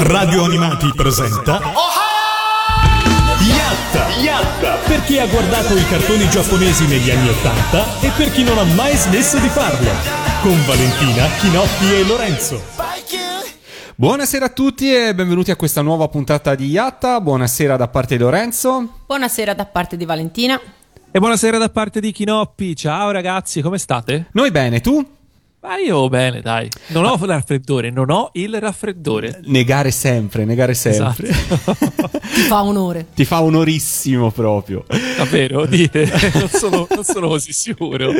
Radio Animati presenta Yatta! Yatta! Per chi ha guardato i cartoni giapponesi negli anni Ottanta e per chi non ha mai smesso di farlo. Con Valentina, Chinoppi e Lorenzo. Buonasera a tutti e benvenuti a questa nuova puntata di Yatta. Buonasera da parte di Lorenzo. Buonasera da parte di Valentina. E buonasera da parte di Chinoppi. Ciao ragazzi, come state? Noi bene, tu? Ma io bene, dai. Non ho il raffreddore, non ho il raffreddore. Negare sempre, negare sempre. Esatto. Ti fa onore. Ti fa onorissimo proprio. Davvero, dite, non sono, non sono così sicuro.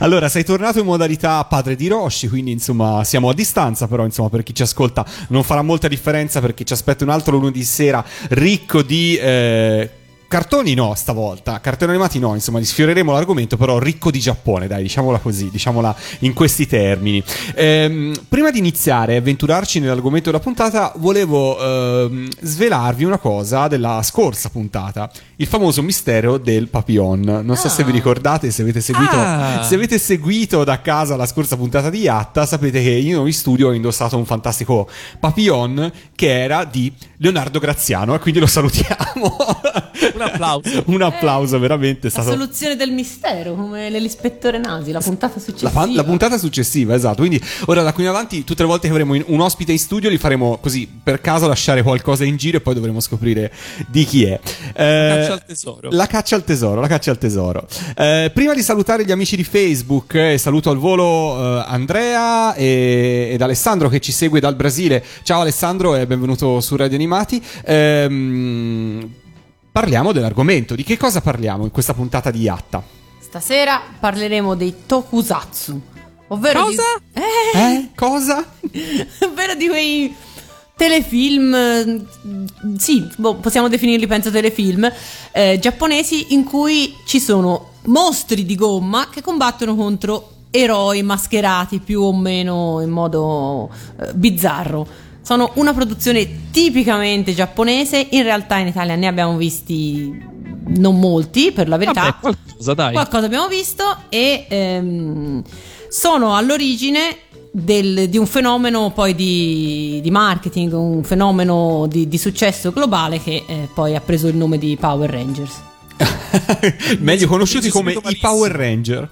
Allora, sei tornato in modalità padre di Roshi, quindi insomma siamo a distanza, però insomma per chi ci ascolta non farà molta differenza perché ci aspetta un altro lunedì sera ricco di... Eh, Cartoni no, stavolta, cartoni animati no, insomma, disfioreremo l'argomento, però ricco di Giappone, dai, diciamola così, diciamola in questi termini. Ehm, prima di iniziare e avventurarci nell'argomento della puntata, volevo ehm, svelarvi una cosa della scorsa puntata, il famoso mistero del papillon. Non so se vi ricordate, se avete seguito, Ah. se avete seguito da casa la scorsa puntata di Yatta, sapete che io in studio ho indossato un fantastico papillon che era di Leonardo Graziano e quindi lo salutiamo. Un applauso. Un applauso, veramente. È La stato... soluzione del mistero, come l'ispettore Nasi, la puntata La, successiva. pa- la puntata successiva, esatto. Quindi ora da qui in avanti, tutte le volte che avremo un ospite in studio, li faremo così per caso lasciare qualcosa in giro e poi dovremo scoprire di chi è. Eh, caccia al tesoro. La caccia al tesoro, la caccia al tesoro. Eh, prima di salutare gli amici di Facebook, eh, saluto al volo eh, Andrea e- ed Alessandro che ci segue dal Brasile. Ciao Alessandro e benvenuto su Radio Animati. Ehm, parliamo dell'argomento. Di che cosa parliamo in questa puntata di Yatta? Stasera parleremo dei tokusatsu. Ovvero Cosa? Di... Eh, Eh? Cosa? ovvero di quei telefilm, sì, boh, possiamo definirli penso telefilm, eh, giapponesi in cui ci sono mostri di gomma che combattono contro eroi mascherati più o meno in modo eh, bizzarro. Sono una produzione tipicamente giapponese, in realtà in Italia ne abbiamo visti non molti, per la verità. Vabbè, qualcosa, dai. Qualcosa abbiamo visto e ehm, sono all'origine del- di un fenomeno poi di, di marketing, un fenomeno di, di successo globale che eh, poi ha preso il nome di Power Rangers. Meglio conosciuti come i. Power Ranger.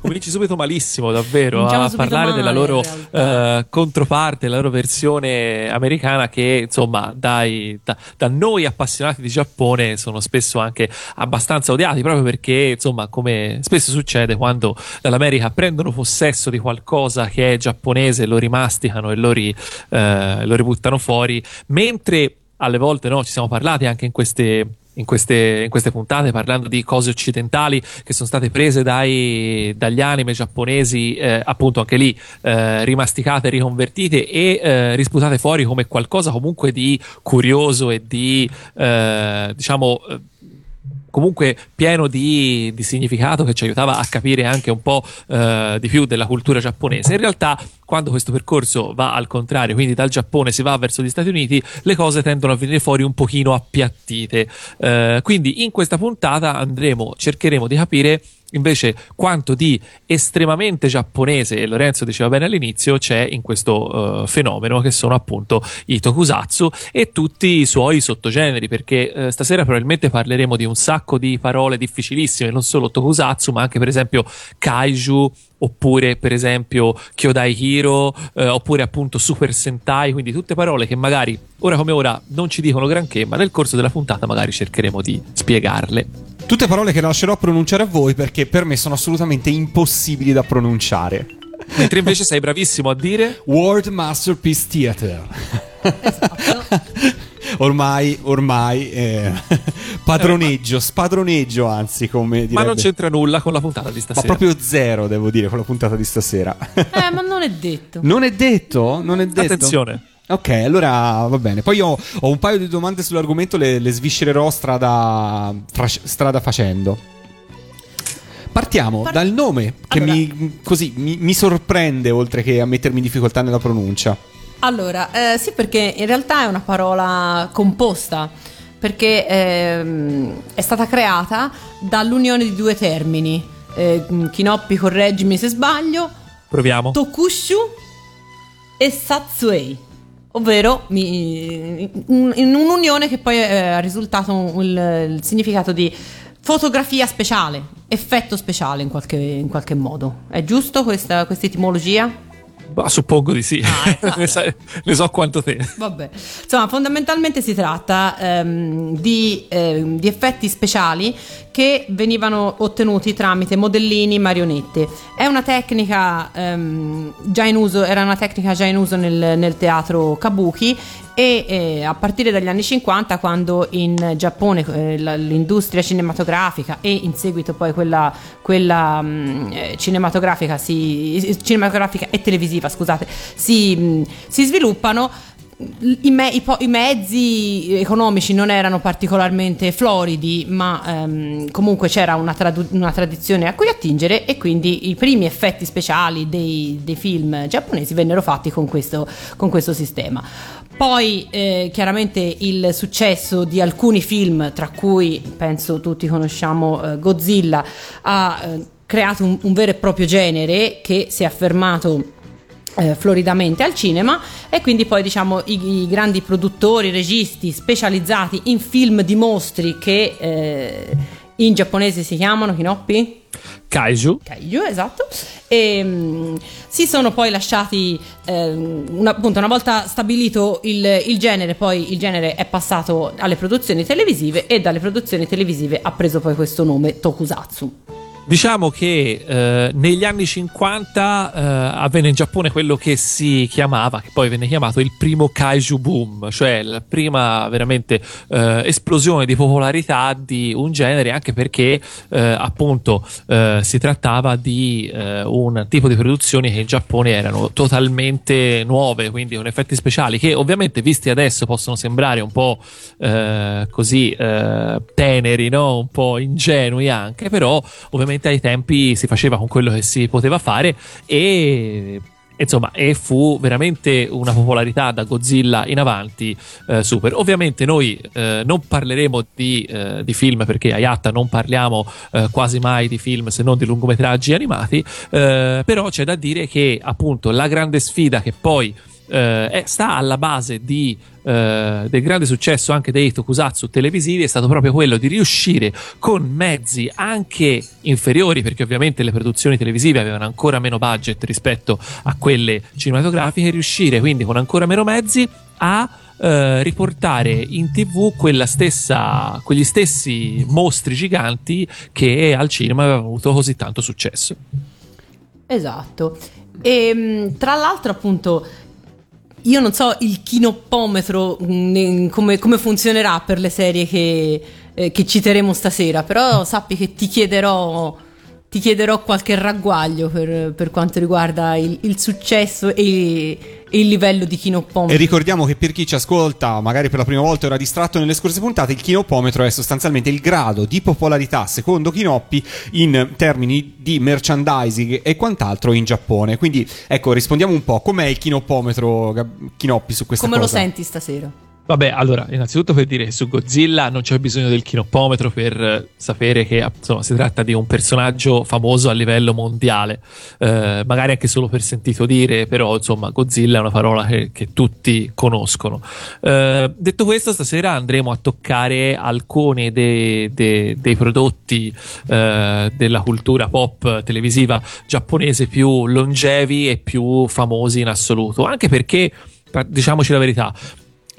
Cominci subito malissimo, davvero, Cominciamo a parlare male, della loro eh, controparte, la loro versione americana che, insomma, dai, da, da noi appassionati di Giappone sono spesso anche abbastanza odiati, proprio perché, insomma, come spesso succede quando dall'America prendono possesso di qualcosa che è giapponese, lo rimasticano e lo, ri- eh, lo ributtano fuori, mentre alle volte no, ci siamo parlati anche in queste in queste, in queste puntate parlando di cose occidentali che sono state prese dai, dagli anime giapponesi, eh, appunto anche lì eh, rimasticate, riconvertite e eh, risputate fuori come qualcosa comunque di curioso e di eh, diciamo. Comunque pieno di, di significato che ci aiutava a capire anche un po' eh, di più della cultura giapponese. In realtà, quando questo percorso va al contrario, quindi dal Giappone si va verso gli Stati Uniti, le cose tendono a venire fuori un pochino appiattite. Eh, quindi in questa puntata andremo, cercheremo di capire invece quanto di estremamente giapponese, e Lorenzo diceva bene all'inizio, c'è in questo eh, fenomeno che sono appunto i tokusatsu e tutti i suoi sottogeneri, perché eh, stasera probabilmente parleremo di un sacco di parole difficilissime, non solo tokusatsu, ma anche per esempio kaiju, oppure per esempio Kyodai Hiro, eh, oppure appunto Super Sentai, quindi tutte parole che magari ora come ora non ci dicono granché, ma nel corso della puntata magari cercheremo di spiegarle. Tutte parole che lascerò pronunciare a voi perché per me sono assolutamente impossibili da pronunciare. Mentre invece sei bravissimo a dire World Masterpiece Theater. Esatto. ormai, ormai, eh, padroneggio, spadroneggio anzi, come direbbe. Ma non c'entra nulla con la puntata di Ma stasera. proprio zero, devo dire, con la puntata di stasera. Eh, ma non è detto. non è detto? Non è detto? Attenzione. Ok, allora va bene. Poi ho, ho un paio di domande sull'argomento, le, le sviscererò strada, fra- strada facendo. Partiamo Par- dal nome che Allora- mi, così, mi, mi sorprende oltre che a mettermi in difficoltà nella pronuncia. Allora, eh, sì, perché in realtà è una parola composta, perché ehm, è stata creata dall'unione di due termini. Eh, Kinoppi, correggimi se sbaglio. Proviamo. Tokushu e Satsuei. Ovvero mi- in un'unione che poi eh, ha risultato il, il significato di fotografia speciale, effetto speciale in qualche, in qualche modo. È giusto questa questa etimologia? Ma suppongo di sì. Ah, ne, sai- ne so quanto te. Vabbè, insomma, fondamentalmente si tratta ehm, di, ehm, di effetti speciali che venivano ottenuti tramite modellini, marionette. È una tecnica ehm, già in uso, era una tecnica già in uso nel, nel teatro kabuki e eh, a partire dagli anni 50 quando in Giappone eh, l'industria cinematografica e in seguito poi quella, quella mh, eh, cinematografica, si, cinematografica e televisiva scusate si, mh, si sviluppano i, me- i po- i mezzi economici non erano particolarmente floridi, ma ehm, comunque c'era una, tradu- una tradizione a cui attingere e quindi i primi effetti speciali dei, dei film giapponesi vennero fatti con questo, con questo sistema. Poi eh, chiaramente il successo di alcuni film, tra cui penso tutti conosciamo eh, Godzilla, ha eh, creato un, un vero e proprio genere che si è affermato eh, floridamente al cinema e quindi poi diciamo i, i grandi produttori, registi specializzati in film di mostri che eh, in giapponese si chiamano Kinoppi? Kaiju. Kaiju, esatto. E, mm, si sono poi lasciati, ehm, una, appunto, una volta stabilito il, il genere, poi il genere è passato alle produzioni televisive e dalle produzioni televisive ha preso poi questo nome Tokusatsu. Diciamo che eh, negli anni 50 eh, avvenne in Giappone quello che si chiamava, che poi venne chiamato il primo kaiju boom, cioè la prima veramente eh, esplosione di popolarità di un genere, anche perché eh, appunto eh, si trattava di eh, un tipo di produzioni che in Giappone erano totalmente nuove, quindi con effetti speciali che ovviamente visti adesso possono sembrare un po' così teneri, no? un po' ingenui anche, però ovviamente ai tempi si faceva con quello che si poteva fare e insomma e fu veramente una popolarità da Godzilla in avanti eh, super. Ovviamente noi eh, non parleremo di, eh, di film perché a Yatta non parliamo eh, quasi mai di film se non di lungometraggi animati eh, però c'è da dire che appunto la grande sfida che poi eh, sta alla base di, eh, del grande successo anche dei tokusatsu televisivi è stato proprio quello di riuscire con mezzi anche inferiori perché ovviamente le produzioni televisive avevano ancora meno budget rispetto a quelle cinematografiche riuscire quindi con ancora meno mezzi a eh, riportare in tv stessa, quegli stessi mostri giganti che al cinema avevano avuto così tanto successo Esatto. E mh, tra l'altro, appunto, io non so il chinoppometro ne- come, come funzionerà per le serie che, eh, che citeremo stasera, però sappi che ti chiederò, ti chiederò qualche ragguaglio per, per quanto riguarda il, il successo e il livello di E chinoppometro. ricordiamo che per chi ci ascolta, magari per la prima volta era distratto nelle scorse puntate, il chinoppometro è sostanzialmente il grado di popolarità secondo Kinoppi in termini di merchandising e quant'altro in Giappone. Quindi ecco, rispondiamo un po', com'è il chinoppometro Gab- Kinoppi su questa Come lo cosa? senti stasera? Vabbè, allora, innanzitutto per dire che su Godzilla non c'è bisogno del chinoppometro per eh, sapere che insomma, si tratta di un personaggio famoso a livello mondiale, Eh, magari anche solo per sentito dire, però insomma Godzilla è una parola che, che tutti conoscono. Eh, detto questo, stasera andremo a toccare alcuni de- de- dei prodotti eh, della cultura pop televisiva giapponese più longevi e più famosi in assoluto, anche perché, diciamoci la verità,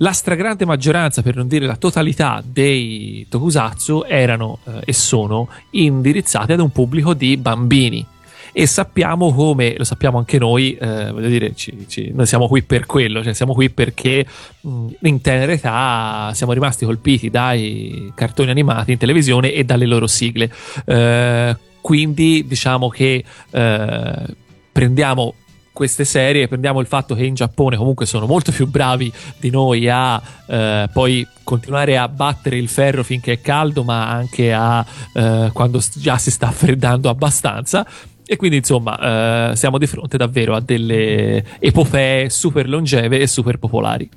la stragrande maggioranza, per non dire la totalità dei tokusatsu erano eh, e sono indirizzati ad un pubblico di bambini. E sappiamo come, lo sappiamo anche noi, eh, voglio dire, ci- ci- noi siamo qui per quello, cioè siamo qui perché mh, in tenera età siamo rimasti colpiti dai cartoni animati in televisione e dalle loro sigle. Eh, quindi diciamo che eh, prendiamo queste serie, prendiamo il fatto che in Giappone comunque sono molto più bravi di noi a eh, poi continuare a battere il ferro finché è caldo, ma anche a eh, quando già si sta freddando abbastanza. E quindi insomma eh, siamo di fronte davvero a delle epopee super longeve e super popolari.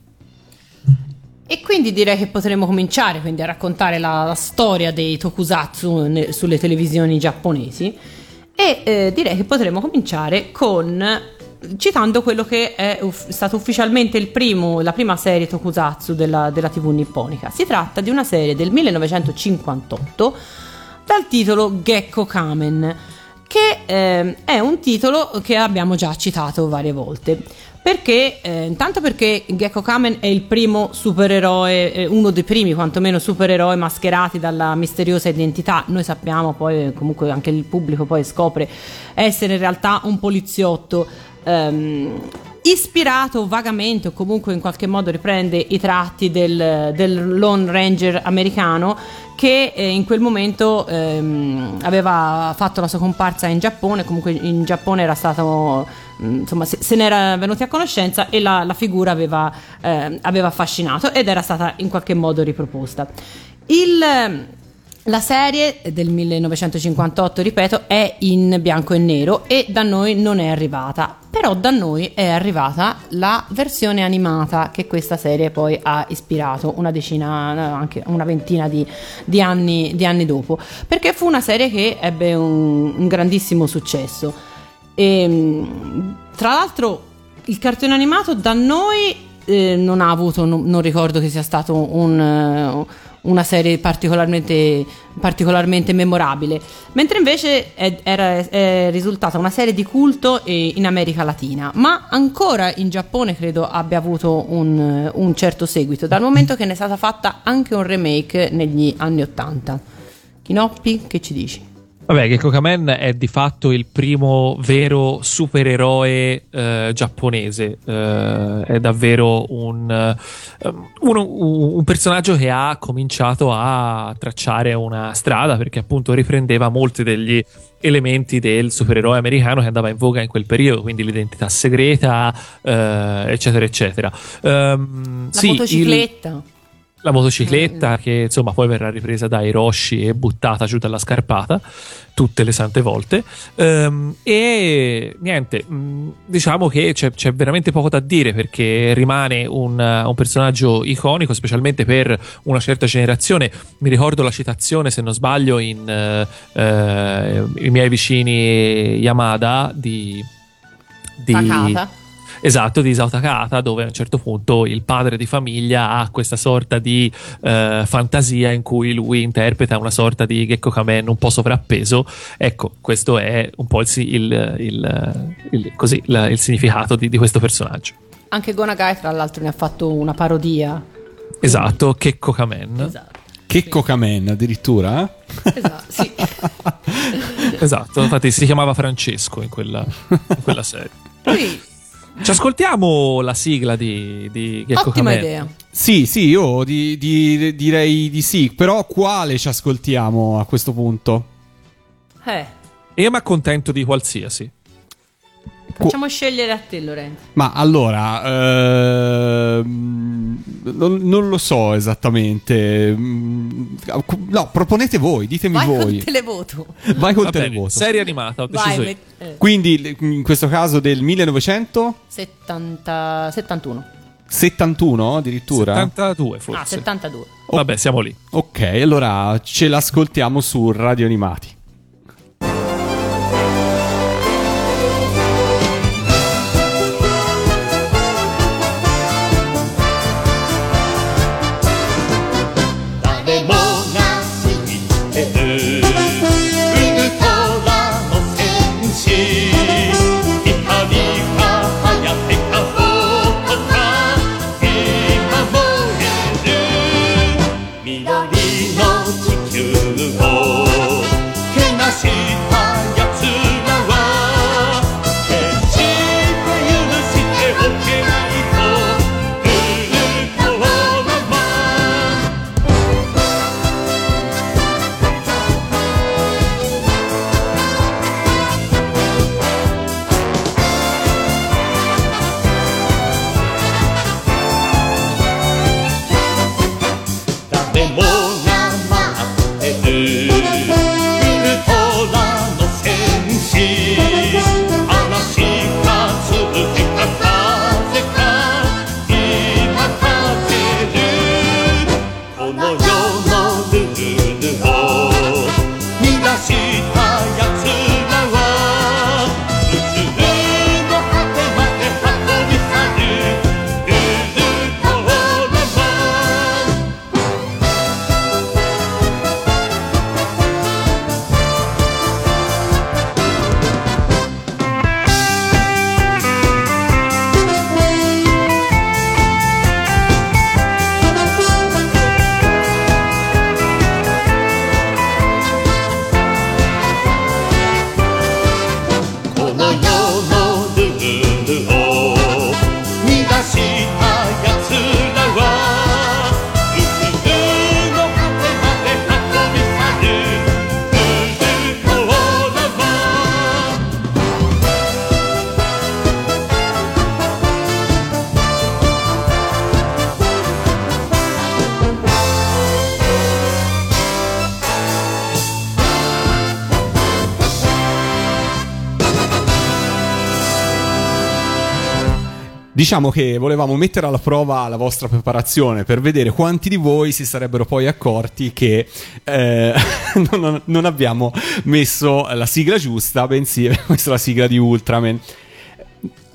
E quindi direi che potremmo cominciare quindi a raccontare la, la storia dei tokusatsu ne- sulle televisioni giapponesi e eh, direi che potremmo cominciare con citando quello che è uff- stato ufficialmente primo, la prima serie tokusatsu della, della TV nipponica. Si tratta di una serie del 1958 dal titolo Gecko Kamen, che eh, è un titolo che abbiamo già citato varie volte. Perché? Eh, intanto perché Gecko Kamen è il primo supereroe, eh, uno dei primi quantomeno supereroi mascherati dalla misteriosa identità. Noi sappiamo poi, comunque anche il pubblico poi scopre essere in realtà un poliziotto ehm, ispirato vagamente o comunque in qualche modo riprende i tratti del, del Lone Ranger americano che eh, in quel momento ehm, aveva fatto la sua comparsa in Giappone, comunque in Giappone era stato mm, insomma se, se ne venuti a conoscenza e la, la figura aveva, eh, aveva affascinato ed era stata in qualche modo riproposta. Il, la serie del 1958, ripeto, è in bianco e nero e da noi non è arrivata. Però da noi è arrivata la versione animata che questa serie poi ha ispirato una decina, no, anche una ventina di, di anni, di anni dopo. Perché fu una serie che ebbe un, un grandissimo successo. E, tra l'altro, il cartone animato da noi eh, non ha avuto, non, non, ricordo che sia stato un, uh, una serie particolarmente, particolarmente, memorabile, mentre invece è, era, è risultata una serie di culto in America Latina, ma ancora in Giappone credo abbia avuto un, un certo seguito, dal momento che ne è stata fatta anche un remake negli anni Ottanta. Kinoppi, che ci dici? Vabbè, Gecko Kamen è di fatto il primo vero supereroe eh, giapponese. Eh, è davvero un, um, un, un, personaggio che ha cominciato a tracciare una strada perché appunto riprendeva molti degli elementi del supereroe americano che andava in voga in quel periodo, quindi l'identità segreta, eh, eccetera, eccetera. Um, La sì, motocicletta. Il, la motocicletta mm. che insomma poi verrà ripresa da Hiroshi e buttata giù dalla scarpata tutte le sante volte. Um, e niente mm, diciamo che c'è, c'è, veramente poco da dire perché rimane un, un, personaggio iconico specialmente per una certa generazione. Mi ricordo la citazione se non sbaglio in uh, uh, i miei vicini Yamada di, di Takata Esatto, di Isao Takata, dove a un certo punto il padre di famiglia ha questa sorta di eh, fantasia in cui lui interpreta una sorta di Gecko Kamen un po' sovrappeso. Ecco, questo è un po' il, il, il, il così, il significato di, di, questo personaggio. Anche Gonagai, tra l'altro, ne ha fatto una parodia. Esatto, Gecko Kamen. Esatto. Checco Kamen addirittura? Esatto, sì. esatto, infatti si chiamava Francesco in quella, in quella serie. Sì. Ci ascoltiamo la sigla di, di Gecko Ottima Kamen. idea. Sì, sì, io di, di, direi di sì, però quale ci ascoltiamo a questo punto? Eh. Io mi accontento di qualsiasi. Facciamo scegliere a te, Lorenzo. Ma allora, ehm, non, non, lo so esattamente. No, proponete voi, ditemi Vai voi. Vai col televoto. Vai col Va televoto. Serie animata, ho deciso Vai, eh. Quindi, in questo caso del 1970... 71. 71 addirittura? 72 forse. Ah, 72. Oh. Vabbè, siamo lì. Ok, allora ce l'ascoltiamo su Radio Animati.「Diciamo che volevamo mettere alla prova la vostra preparazione per vedere quanti di voi si sarebbero poi accorti che eh, non, non abbiamo messo la sigla giusta, bensì abbiamo messo la sigla di Ultraman.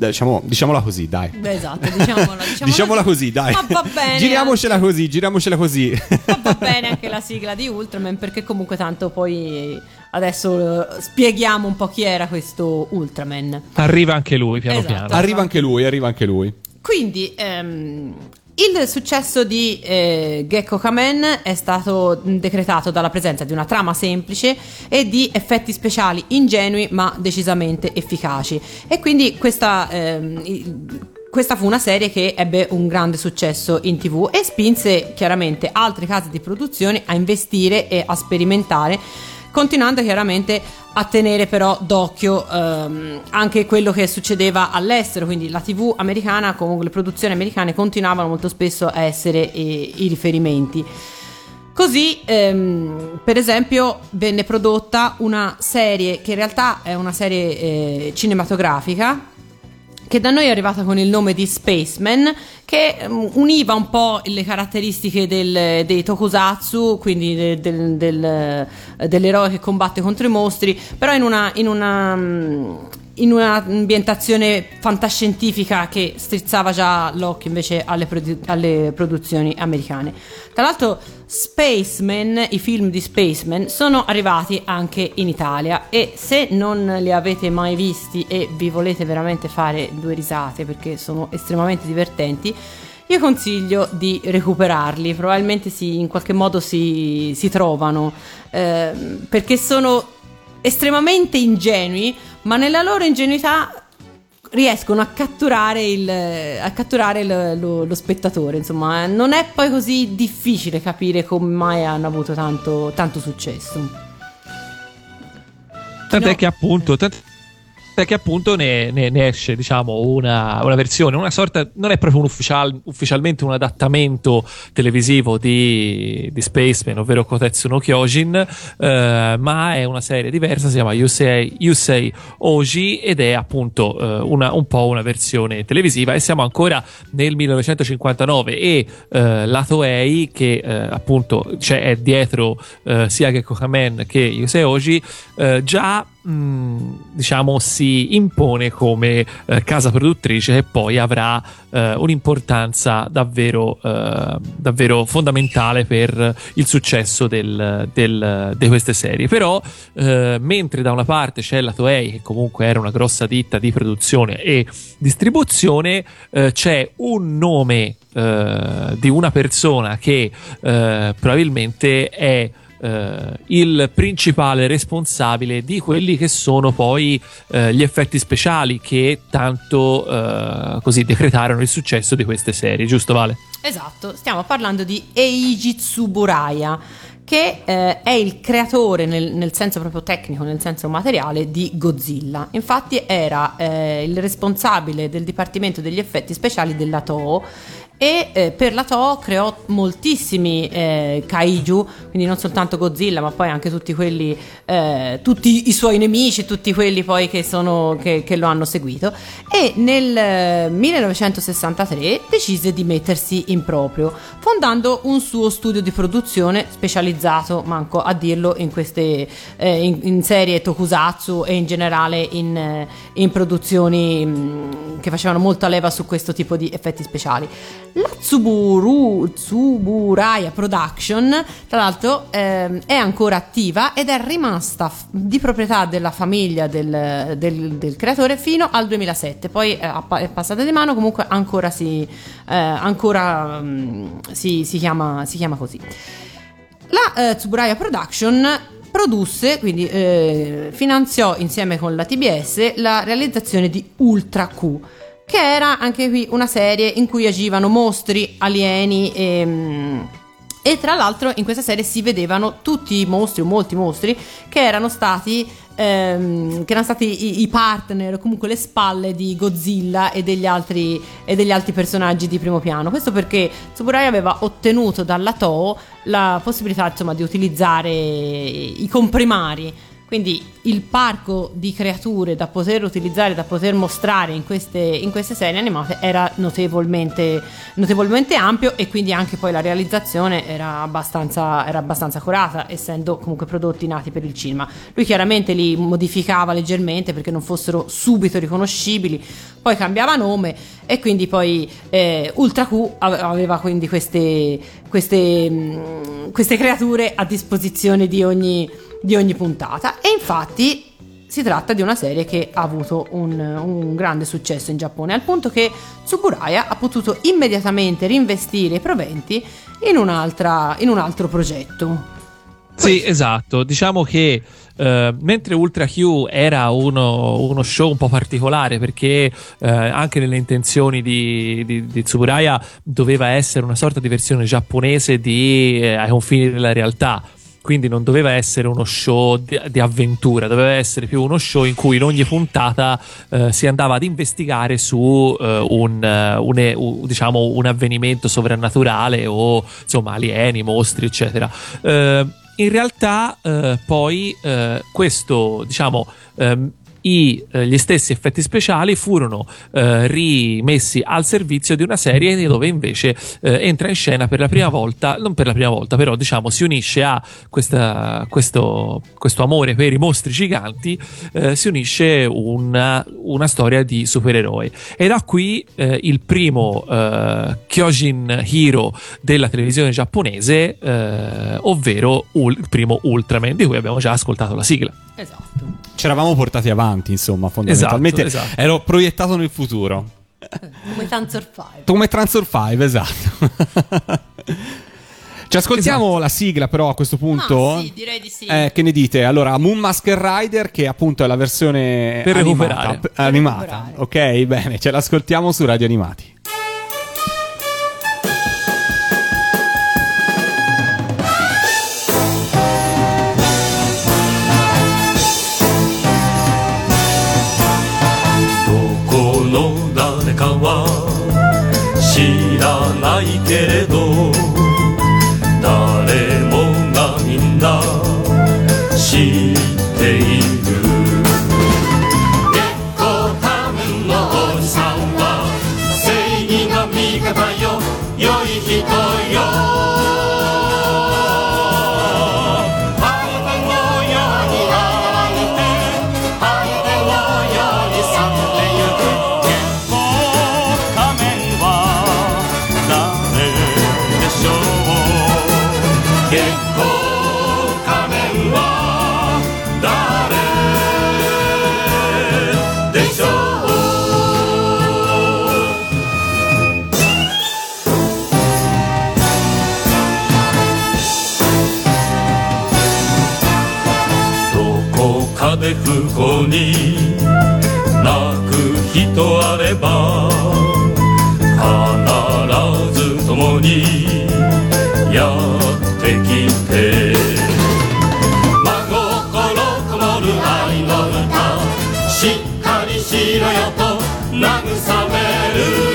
Diciamo, diciamola così, dai. Beh, esatto, diciamola, diciamola, diciamola così, dai. Ma va bene. Giriamocela anche- così, giriamocela così. ma va bene anche la sigla di Ultraman perché comunque tanto poi adesso eh, spieghiamo un po' chi era questo Ultraman. Arriva anche lui, piano Esatto. piano. arriva anche lui, arriva anche lui. Quindi ehm, il successo di eh, Gecko Kamen è stato decretato dalla presenza di una trama semplice e di effetti speciali ingenui ma decisamente efficaci. E quindi questa, ehm, questa fu una serie che ebbe un grande successo in tv e spinse chiaramente altre case di produzione a investire e a sperimentare continuando chiaramente a tenere però d'occhio ehm, anche quello che succedeva all'estero, quindi la TV americana, comunque le produzioni americane continuavano molto spesso a essere eh, i riferimenti. Così, ehm, per esempio, venne prodotta una serie che in realtà è una serie eh, cinematografica che da noi è arrivata con il nome di Spaceman, che mm, univa un po' le caratteristiche del- dei tokusatsu, quindi de- del- del, eh, dell'eroe che combatte contro i mostri, però in una, in una, mm, in un'ambientazione fantascientifica che strizzava già l'occhio invece alle, produ- alle produzioni americane. Tra l'altro Spaceman, i film di Spaceman sono arrivati anche in Italia. E se non li avete mai visti e vi volete veramente fare due risate perché sono estremamente divertenti, io consiglio di recuperarli, probabilmente si- in qualche modo si, si trovano. Ehm, perché sono estremamente ingenui, ma nella loro ingenuità riescono a catturare, il, a catturare il- lo, lo spettatore. Insomma, non è poi così difficile capire come mai hanno avuto tanto, tanto successo. Tant'è No. che appunto. tant- tant'è che appunto ne, ne- ne esce diciamo una, una versione, una sorta, non è proprio un ufficial- ufficialmente un adattamento televisivo di, di Spaceman, ovvero Kotetsu no Kyojin, eh, ma è una serie diversa, si chiama Yusei, Yusei Oji ed è appunto eh, una- un po' una versione televisiva e siamo ancora nel 1959 e eh, la Toei che eh, appunto c'è è dietro eh, sia Gekko Kamen che Yusei Oji eh, già mh, diciamo si impone come eh, casa produttrice che poi avrà eh, un'importanza davvero, eh, davvero fondamentale per il successo del- del- di queste serie. Però eh, mentre da una parte c'è la Toei che comunque era una grossa ditta di produzione e distribuzione eh, c'è un nome di una persona che probabilmente è eh, il principale responsabile di quelli che sono poi eh, gli effetti speciali che tanto eh, così decretarono il successo di queste serie, giusto Vale? Esatto, stiamo parlando di Eiji Tsuburaya che eh, è il creatore nel, nel senso proprio tecnico, nel senso materiale di Godzilla. Infatti era eh, il responsabile del dipartimento degli effetti speciali della Toho e eh, per la Toho creò moltissimi eh, kaiju, quindi non soltanto Godzilla, ma poi anche tutti quelli, eh, tutti i suoi nemici, tutti quelli poi che, sono, che, che lo hanno seguito. E nel eh, 1963 decise di mettersi in proprio, fondando un suo studio di produzione specializzato, manco a dirlo, in queste eh, in, in serie tokusatsu e in generale in, eh, in produzioni mh, che facevano molta leva su questo tipo di effetti speciali. La Tsuburu, Tsuburaya Production, tra l'altro, ehm, è ancora attiva ed è rimasta f- di proprietà della famiglia del, del- del creatore fino al 2007. Poi eh, è passata di mano, comunque ancora si, eh, ancora, mm, si, si chiama, si chiama così. La eh, Tsuburaya Production produsse, quindi eh, finanziò insieme con la TBS la realizzazione di Ultra Q, che era anche qui una serie in cui agivano mostri, alieni e... mm, e tra l'altro in questa serie si vedevano tutti i mostri, o molti mostri, che erano stati, ehm, che erano stati i, partner, comunque le spalle di Godzilla e degli, altri, e degli altri personaggi di primo piano. Questo perché Tsuburaya aveva ottenuto dalla Toho la possibilità insomma, di utilizzare i comprimari Quindi il parco di creature da poter utilizzare, da poter mostrare in queste, in queste serie animate era notevolmente, notevolmente, ampio e quindi anche poi la realizzazione era abbastanza, era abbastanza curata, essendo comunque prodotti nati per il cinema. Lui chiaramente li modificava leggermente perché non fossero subito riconoscibili, poi cambiava nome e quindi poi eh, Ultra Q aveva quindi queste, queste, queste creature a disposizione di ogni di ogni puntata. E infatti si tratta di una serie che ha avuto un, un, grande successo in Giappone, al punto che Tsuburaya ha potuto immediatamente reinvestire i proventi in, in un altro progetto. Sì, esatto. Diciamo che Uh, mentre Ultra Q era uno, uno, show un po' particolare perché uh, anche nelle intenzioni di, di, di, Tsuburaya doveva essere una sorta di versione giapponese di uh, ai confini della realtà quindi non doveva essere uno show di, di, avventura, doveva essere più uno show in cui in ogni puntata eh, si andava ad investigare su eh, un, uh, un, un, diciamo, un, avvenimento sovrannaturale o insomma alieni, mostri, eccetera. Eh, in realtà eh, poi eh, questo diciamo ehm, i, eh, gli stessi effetti speciali furono eh, rimessi al servizio di una serie dove invece eh, entra in scena per la prima volta, non per la prima volta, però diciamo si unisce a questa, questo, questo, amore per i mostri giganti, eh, si unisce una, una, storia di supereroi. E da qui eh, il primo Kyojin Hero della televisione giapponese, ovvero il primo Ultraman, di cui abbiamo già ascoltato la sigla. Esatto. Ci eravamo portati avanti, insomma, fondamentalmente. Esatto, esatto. Ero proiettato nel futuro. Come Transfer 5. Come Transfer 5, esatto. Ci ascoltiamo esatto. la sigla, però a questo punto. Ah, sì, direi di sì. Eh, che ne dite? Allora, Moon Masker Rider, che appunto è la versione per animata. Recuperare. Per animata. Recuperare. Ok, bene, ce l'ascoltiamo su Radio Animati. ないけれど誰もがみんな知ってに泣く人あれば必ず共にやってきて。真心こもる愛の歌しっかりしろよと慰める。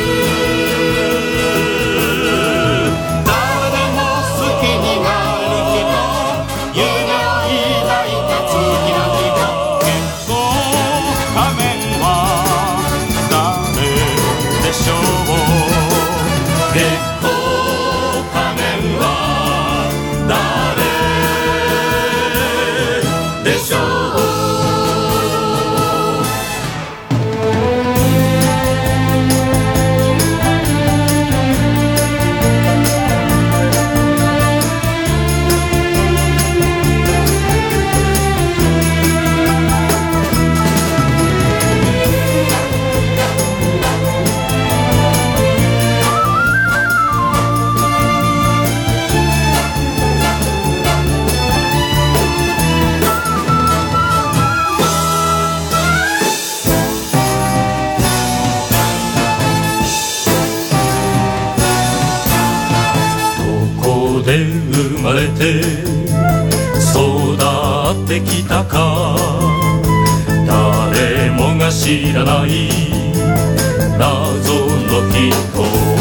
生まれて育ってきたか。誰もが知らない謎の人。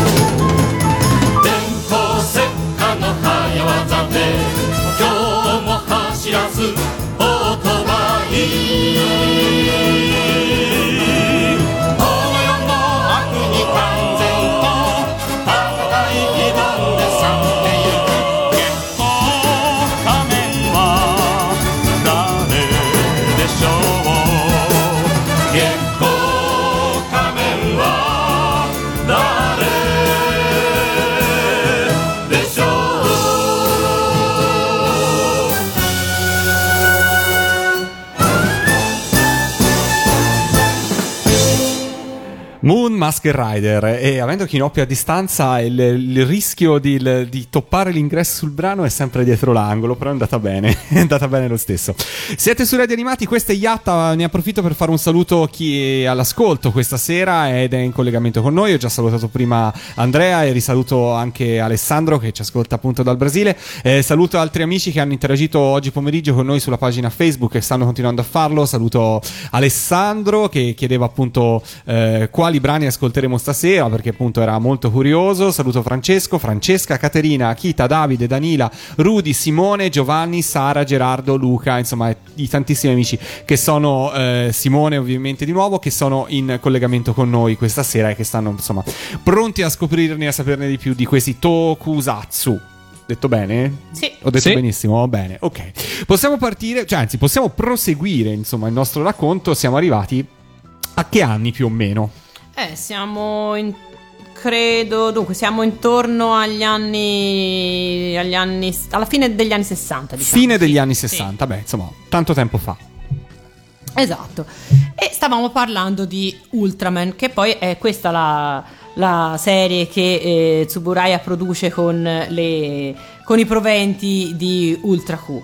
Non. Moon Masker Rider e avendo Kinoppi a distanza il, il rischio di, il- di toppare l'ingresso sul brano è sempre dietro l'angolo però è andata bene è andata bene lo stesso. Siete su Radio Animati questa è Yatta ne approfitto per fare un saluto a chi è all'ascolto questa sera ed è in collegamento con noi. Ho già salutato prima Andrea e risaluto anche Alessandro che ci ascolta appunto dal Brasile. Eh, saluto altri amici che hanno interagito oggi pomeriggio con noi sulla pagina Facebook e stanno continuando a farlo. Saluto Alessandro che chiedeva appunto eh, quali brani ascolteremo stasera perché appunto era molto curioso. Saluto Francesco, Francesca, Caterina, Akita, Davide, Danila, Rudy, Simone, Giovanni, Sara, Gerardo, Luca, insomma i tantissimi amici che sono eh, Simone ovviamente di nuovo che sono in collegamento con noi questa sera e che stanno insomma pronti a scoprirne e a saperne di più di questi tokusatsu. Detto bene? Sì. Ho detto Sì. benissimo, bene, ok. Possiamo partire, cioè anzi possiamo proseguire insomma il nostro racconto, siamo arrivati a che anni più o meno? Eh, siamo in. Credo, dunque, siamo intorno agli anni. agli anni. alla fine degli anni 60, diciamo. Fine degli Sì, anni sì. 60, beh, insomma, tanto tempo fa. Esatto. E stavamo parlando di Ultraman, che poi è questa la, la serie che eh, Tsuburaya produce con, le, con i proventi di Ultra Q.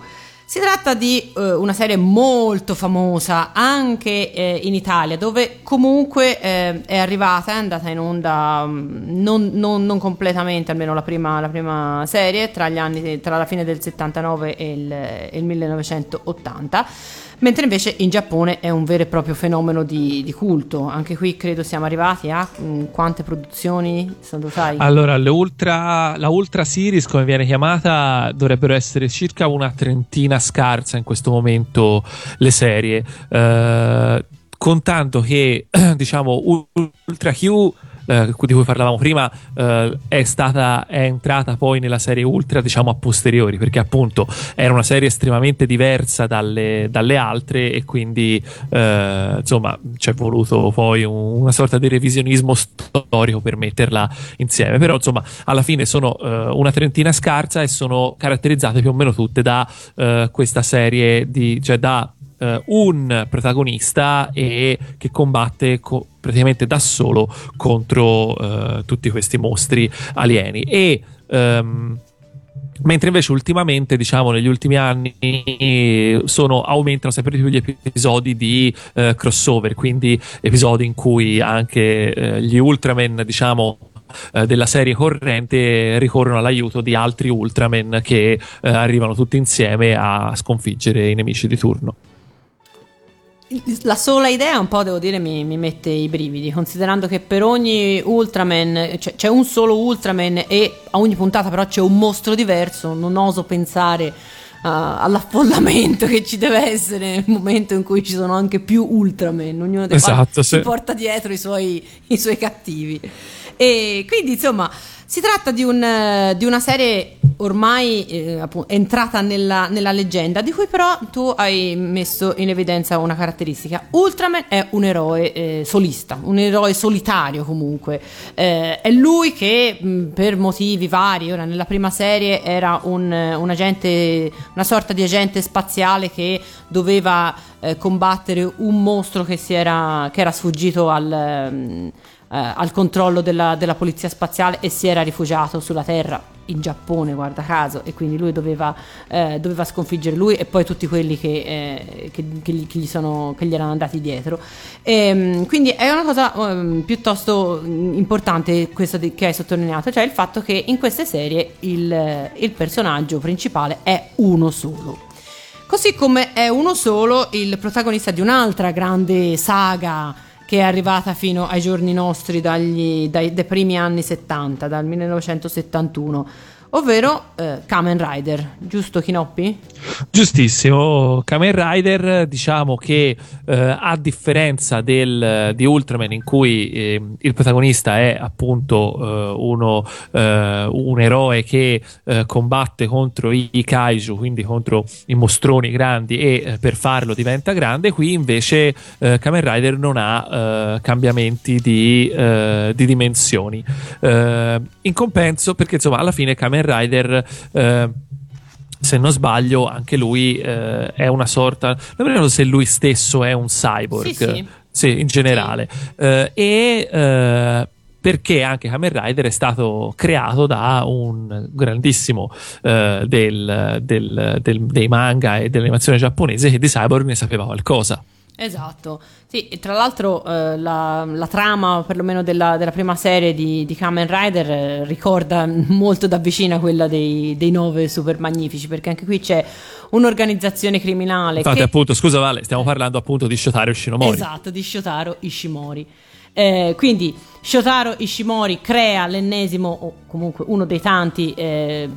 Si tratta di eh, una serie molto famosa anche eh, in Italia, dove comunque eh, è arrivata, è andata in onda mm, non, non- non completamente, almeno la prima, la prima serie, tra, anni, tra la fine del 79 e il, il 1980. Mentre invece in Giappone è un vero e proprio fenomeno di, di culto. Anche qui credo siamo arrivati a mm, quante produzioni, lo sai? Allora, ultra, la Ultra Series, come viene chiamata, dovrebbero essere circa una trentina scarsa in questo momento le serie. Eh, contando che, diciamo, Ultra Q. eh, di cui parlavamo prima eh, è stata è entrata poi nella serie Ultra diciamo a posteriori perché appunto era una serie estremamente diversa dalle, dalle altre e quindi eh, insomma ci è voluto poi un- una sorta di revisionismo storico per metterla insieme. Però insomma alla fine sono eh, una trentina scarsa e sono caratterizzate più o meno tutte da eh, questa serie di cioè da eh, un protagonista e che combatte co- praticamente da solo contro eh, tutti questi mostri alieni e ehm, Mentre invece ultimamente, diciamo, negli ultimi anni sono, aumentano sempre più gli episodi di eh, crossover, quindi episodi in cui anche eh, gli Ultraman, diciamo, eh, della serie corrente ricorrono all'aiuto di altri Ultraman che eh, arrivano tutti insieme a sconfiggere i nemici di turno. La sola idea un po' devo dire mi, mi mette i brividi, considerando che per ogni Ultraman cioè, c'è un solo Ultraman e a ogni puntata però c'è un mostro diverso, non oso pensare uh, all'affollamento che ci deve essere nel momento in cui ci sono anche più Ultraman, ognuno dei quali Esatto, si sì. porta dietro i suoi, i suoi cattivi. E quindi insomma si tratta di, un, eh, di una serie ormai eh, appunto, entrata nella, nella leggenda, di cui però tu hai messo in evidenza una caratteristica. Ultraman è un eroe eh, solista, un eroe solitario comunque. Eh, è lui che mh, per motivi vari, ora nella prima serie era un, eh, un agente, una sorta di agente spaziale che doveva eh, combattere un mostro che, era, che era sfuggito al... ehm, eh, al controllo della, della polizia spaziale e si era rifugiato sulla Terra in Giappone, guarda caso, e quindi lui doveva, eh, doveva sconfiggere lui e poi tutti quelli che, eh, che- che gli, che gli sono, che gli erano andati dietro. Ehm, quindi è una cosa ehm, piuttosto importante questa di- che hai sottolineato, cioè il fatto che in queste serie il, il personaggio principale è uno solo. Così come è uno solo il protagonista di un'altra grande saga che è arrivata fino ai giorni nostri dagli, dai, dai primi anni 70, dal 1971, ovvero eh, Kamen Rider, giusto Kinoppi? Giustissimo, Kamen Rider diciamo che eh, a differenza del, di Ultraman in cui eh, il protagonista è appunto eh, uno, eh, un eroe che eh, combatte contro i, i kaiju, quindi contro i mostroni grandi e per farlo diventa grande, qui invece Kamen Rider non ha cambiamenti di, di dimensioni. In compenso perché insomma alla fine Kamen Rider... eh, se non sbaglio, anche lui eh, è una sorta. Non mi ricordo se lui stesso è un cyborg. Sì, sì. sì, in generale. Eh, e eh, perché anche Kamen Rider è stato creato da un grandissimo eh, del, del- del- dei manga e dell'animazione giapponese che di Cyborg ne sapeva qualcosa. Esatto, sì, e tra l'altro eh, la, la trama perlomeno della, della prima serie di, di Kamen Rider eh, ricorda molto da vicino quella dei, dei nove super magnifici perché anche qui c'è un'organizzazione criminale Infatti, che... appunto, scusa Vale, stiamo parlando appunto di Shotaro Shinomori. Esatto, di Shotaro Ishimori. Eh, quindi Shotaro Ishimori crea l'ennesimo, o comunque uno dei tanti eh,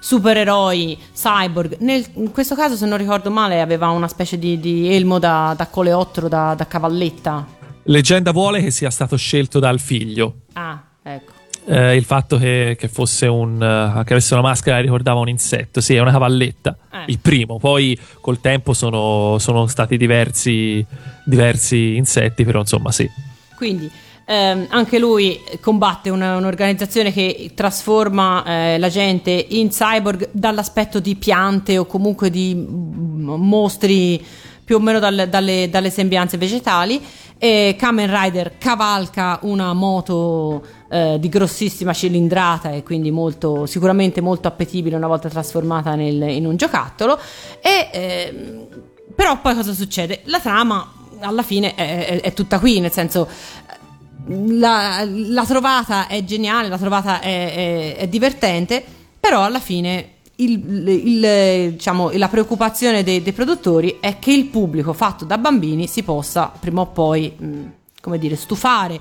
supereroi cyborg. Nel- in questo caso, se non ricordo male, aveva una specie di, di elmo da, da coleottero, da, da cavalletta. Leggenda vuole che sia stato scelto dal figlio. Ah, ecco. Eh, il fatto che, che fosse un eh, che avesse una maschera che ricordava un insetto, sì, è una cavalletta. Eh. Il primo, poi col tempo sono, sono stati diversi, diversi insetti, però insomma, sì. Quindi ehm, anche lui combatte una- un'organizzazione che trasforma eh, la gente in cyborg dall'aspetto di piante o comunque di mm, mostri più o meno dal- dalle, dalle sembianze vegetali. E Kamen Rider cavalca una moto eh, di grossissima cilindrata e quindi molto, sicuramente molto appetibile una volta trasformata nel- in un giocattolo. E, ehm, però poi cosa succede? La trama alla fine è, è- è tutta qui, nel senso la, la trovata è geniale, la trovata è, è- divertente, però alla fine il- il- diciamo, la preoccupazione dei, dei produttori è che il pubblico fatto da bambini si possa prima o poi, mh, dire, stufare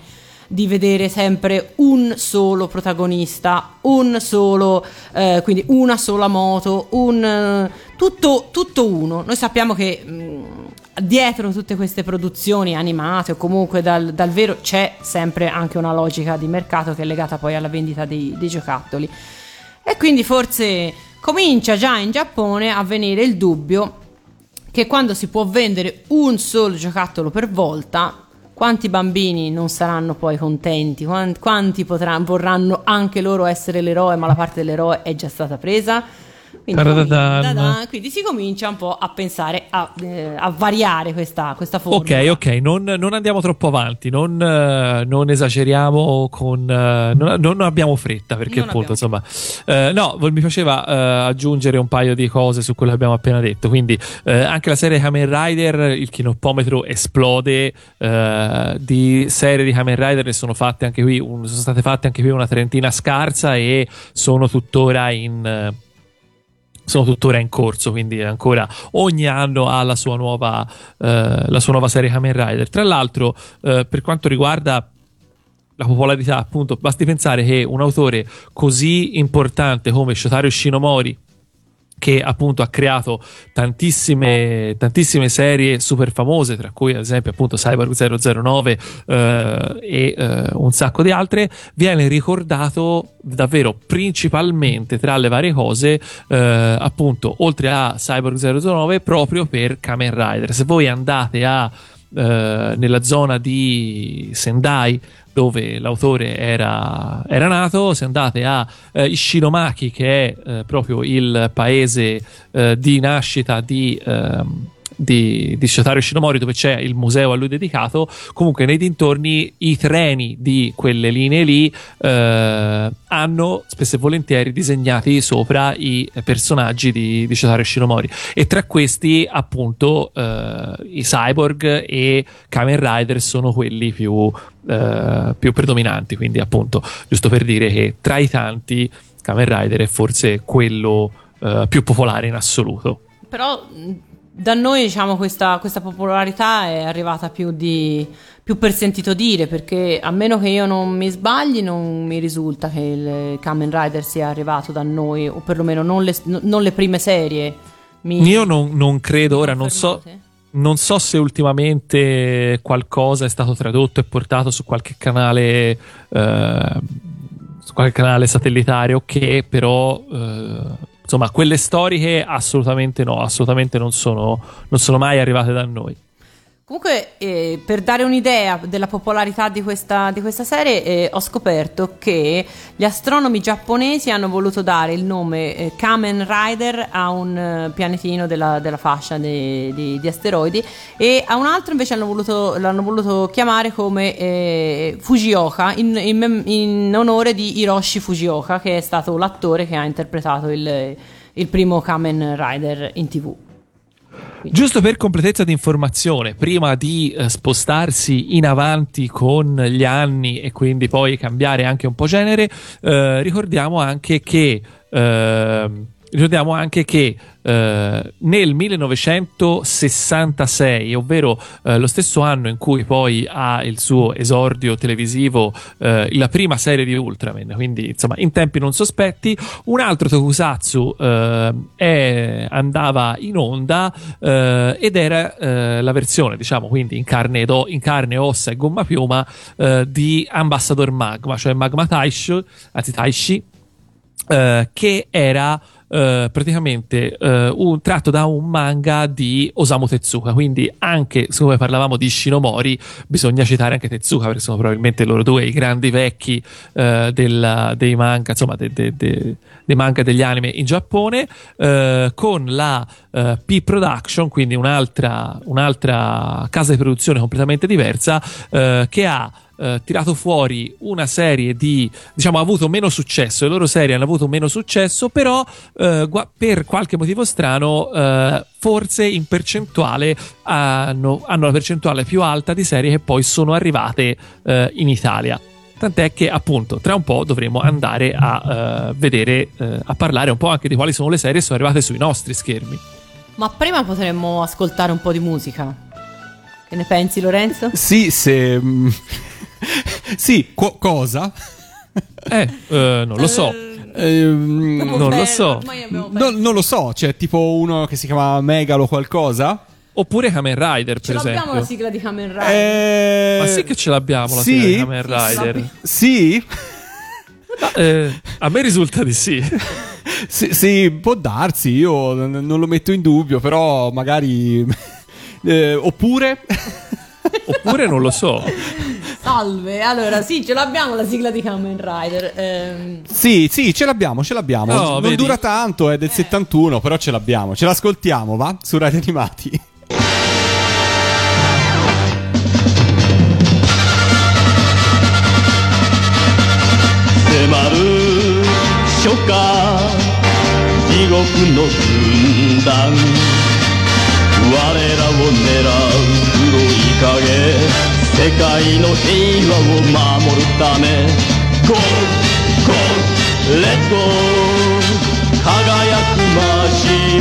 di vedere sempre un solo protagonista, un solo, eh, quindi una sola moto, un, eh, tutto, tutto uno. Noi sappiamo che mh, dietro tutte queste produzioni animate o comunque dal, dal vero c'è sempre anche una logica di mercato che è legata poi alla vendita dei, dei giocattoli. E quindi forse comincia già in Giappone a venire il dubbio che quando si può vendere un solo giocattolo per volta, quanti bambini non saranno poi contenti? Quan- Quanti potranno, vorranno anche loro essere l'eroe, ma la parte dell'eroe è già stata presa? Quindi, Tadadadan. comin- quindi si comincia un po' a pensare a, eh, a variare questa, questa formula. Ok, ok, non, non andiamo troppo avanti, non, eh, non esageriamo con... eh, non, non abbiamo fretta perché Non appunto insomma... eh, no, mi faceva eh, aggiungere un paio di cose su quello che abbiamo appena detto, quindi eh, anche la serie Kamen Rider, il kinoppometro esplode, di serie di Kamen Rider ne sono fatte anche qui, un- sono state fatte anche qui una trentina scarsa e sono tuttora in... sono tuttora in corso, quindi ancora ogni anno ha la sua nuova, eh, la sua nuova serie Kamen Rider. Tra l'altro, eh, per quanto riguarda la popolarità, appunto, basti pensare che un autore così importante come Shotaro Shinomori che appunto ha creato tantissime, tantissime serie super famose, tra cui ad esempio appunto Cyborg 009 eh, e eh, un sacco di altre, viene ricordato davvero principalmente tra le varie cose, eh, appunto oltre a Cyborg 009 proprio per Kamen Rider. Se voi andate a eh, nella zona di Sendai dove l'autore era, era nato, se andate a eh, Ishinomaki che è eh, proprio il paese eh, di nascita di, ehm, di, di Shotaro Ishinomori dove c'è il museo a lui dedicato, comunque nei dintorni i treni di quelle linee lì eh, hanno spesso e volentieri disegnati sopra i personaggi di, di Shotaro Ishinomori e tra questi appunto eh, i cyborg e Kamen Rider sono quelli più, eh, più predominanti. Quindi appunto giusto per dire che tra i tanti Kamen Rider è forse quello eh, più popolare in assoluto. Però da noi diciamo questa, questa popolarità è arrivata più, di, più per sentito dire perché a meno che io non mi sbagli non mi risulta che il Kamen Rider sia arrivato da noi o perlomeno non le, non le prime serie. Mi- io non, non credo ora non so? Non so se ultimamente qualcosa è stato tradotto e portato su qualche canale, eh, su qualche canale satellitare o che, però eh, insomma, quelle storiche assolutamente no, assolutamente non sono, non sono mai arrivate da noi. Comunque, eh, per dare un'idea della popolarità di questa, di questa serie, eh, ho scoperto che gli astronomi giapponesi hanno voluto dare il nome eh, Kamen Rider a un eh, pianetino della, della fascia di, di- di asteroidi e a un altro invece voluto, l'hanno voluto chiamare come eh, Fujioka in, in in onore di Hiroshi Fujioka, che è stato l'attore che ha interpretato il, il primo Kamen Rider in tv. Giusto per completezza di informazione, prima di eh, spostarsi in avanti con gli anni e quindi poi cambiare anche un po' genere, eh, ricordiamo anche che. ehm, Ricordiamo anche che eh, nel 1966, ovvero eh, lo stesso anno in cui poi ha il suo esordio televisivo eh, la prima serie di Ultraman, quindi insomma in tempi non sospetti, un altro tokusatsu eh, è- andava in onda eh, ed era eh, la versione, diciamo, quindi in carne, ed o- in carne, ossa e gomma piuma di Ambassador Magma, cioè Magma Taishi, anzi Taishi, che era eh, praticamente eh, un, tratto da un manga di Osamu Tezuka. Quindi, anche siccome parlavamo di Shinomori, bisogna citare anche Tezuka, perché sono probabilmente loro due i grandi vecchi eh, della- dei manga, insomma, de- de- de- dei manga degli anime in Giappone, eh, con la eh, P-Production, quindi un'altra, un'altra casa di produzione completamente diversa, che ha eh, tirato fuori una serie di diciamo ha avuto meno successo le loro serie hanno avuto meno successo però eh, gua- per qualche motivo strano eh, forse in percentuale hanno, hanno la percentuale più alta di serie che poi sono arrivate eh, in Italia Tant'è che appunto tra un po' dovremo andare a eh, vedere, eh, a parlare un po' anche di quali sono le serie che sono arrivate sui nostri schermi. Ma prima potremmo ascoltare un po' di musica. Che ne pensi, Lorenzo? Sì, se. sì, co- cosa? Eh, eh, non lo so. Ehm, non lo so. abbiamo no- non lo so, c'è tipo uno che si chiama Megalo qualcosa. Oppure Kamen Rider, Ce per l'abbiamo esempio. la sigla di Kamen Rider. Eh, Ma sì che ce l'abbiamo la sì? sigla di Kamen Rider. Sì? Ma, eh, a me risulta di sì. sì, sì, può darsi, io n- non lo metto in dubbio, però magari... eh, oppure... Oppure non lo so. Salve, allora sì, ce l'abbiamo la sigla di Kamen Rider. Ehm, Sì, sì, ce l'abbiamo, ce l'abbiamo. No, non vedi? dura tanto, è del 71, però ce l'abbiamo. Ce l'ascoltiamo, va? Su Radio Animati. 迫る初夏地獄の軍団我らを狙う黒い影 世界の平和を守るため Go! Go! Let's go! 輝くマシン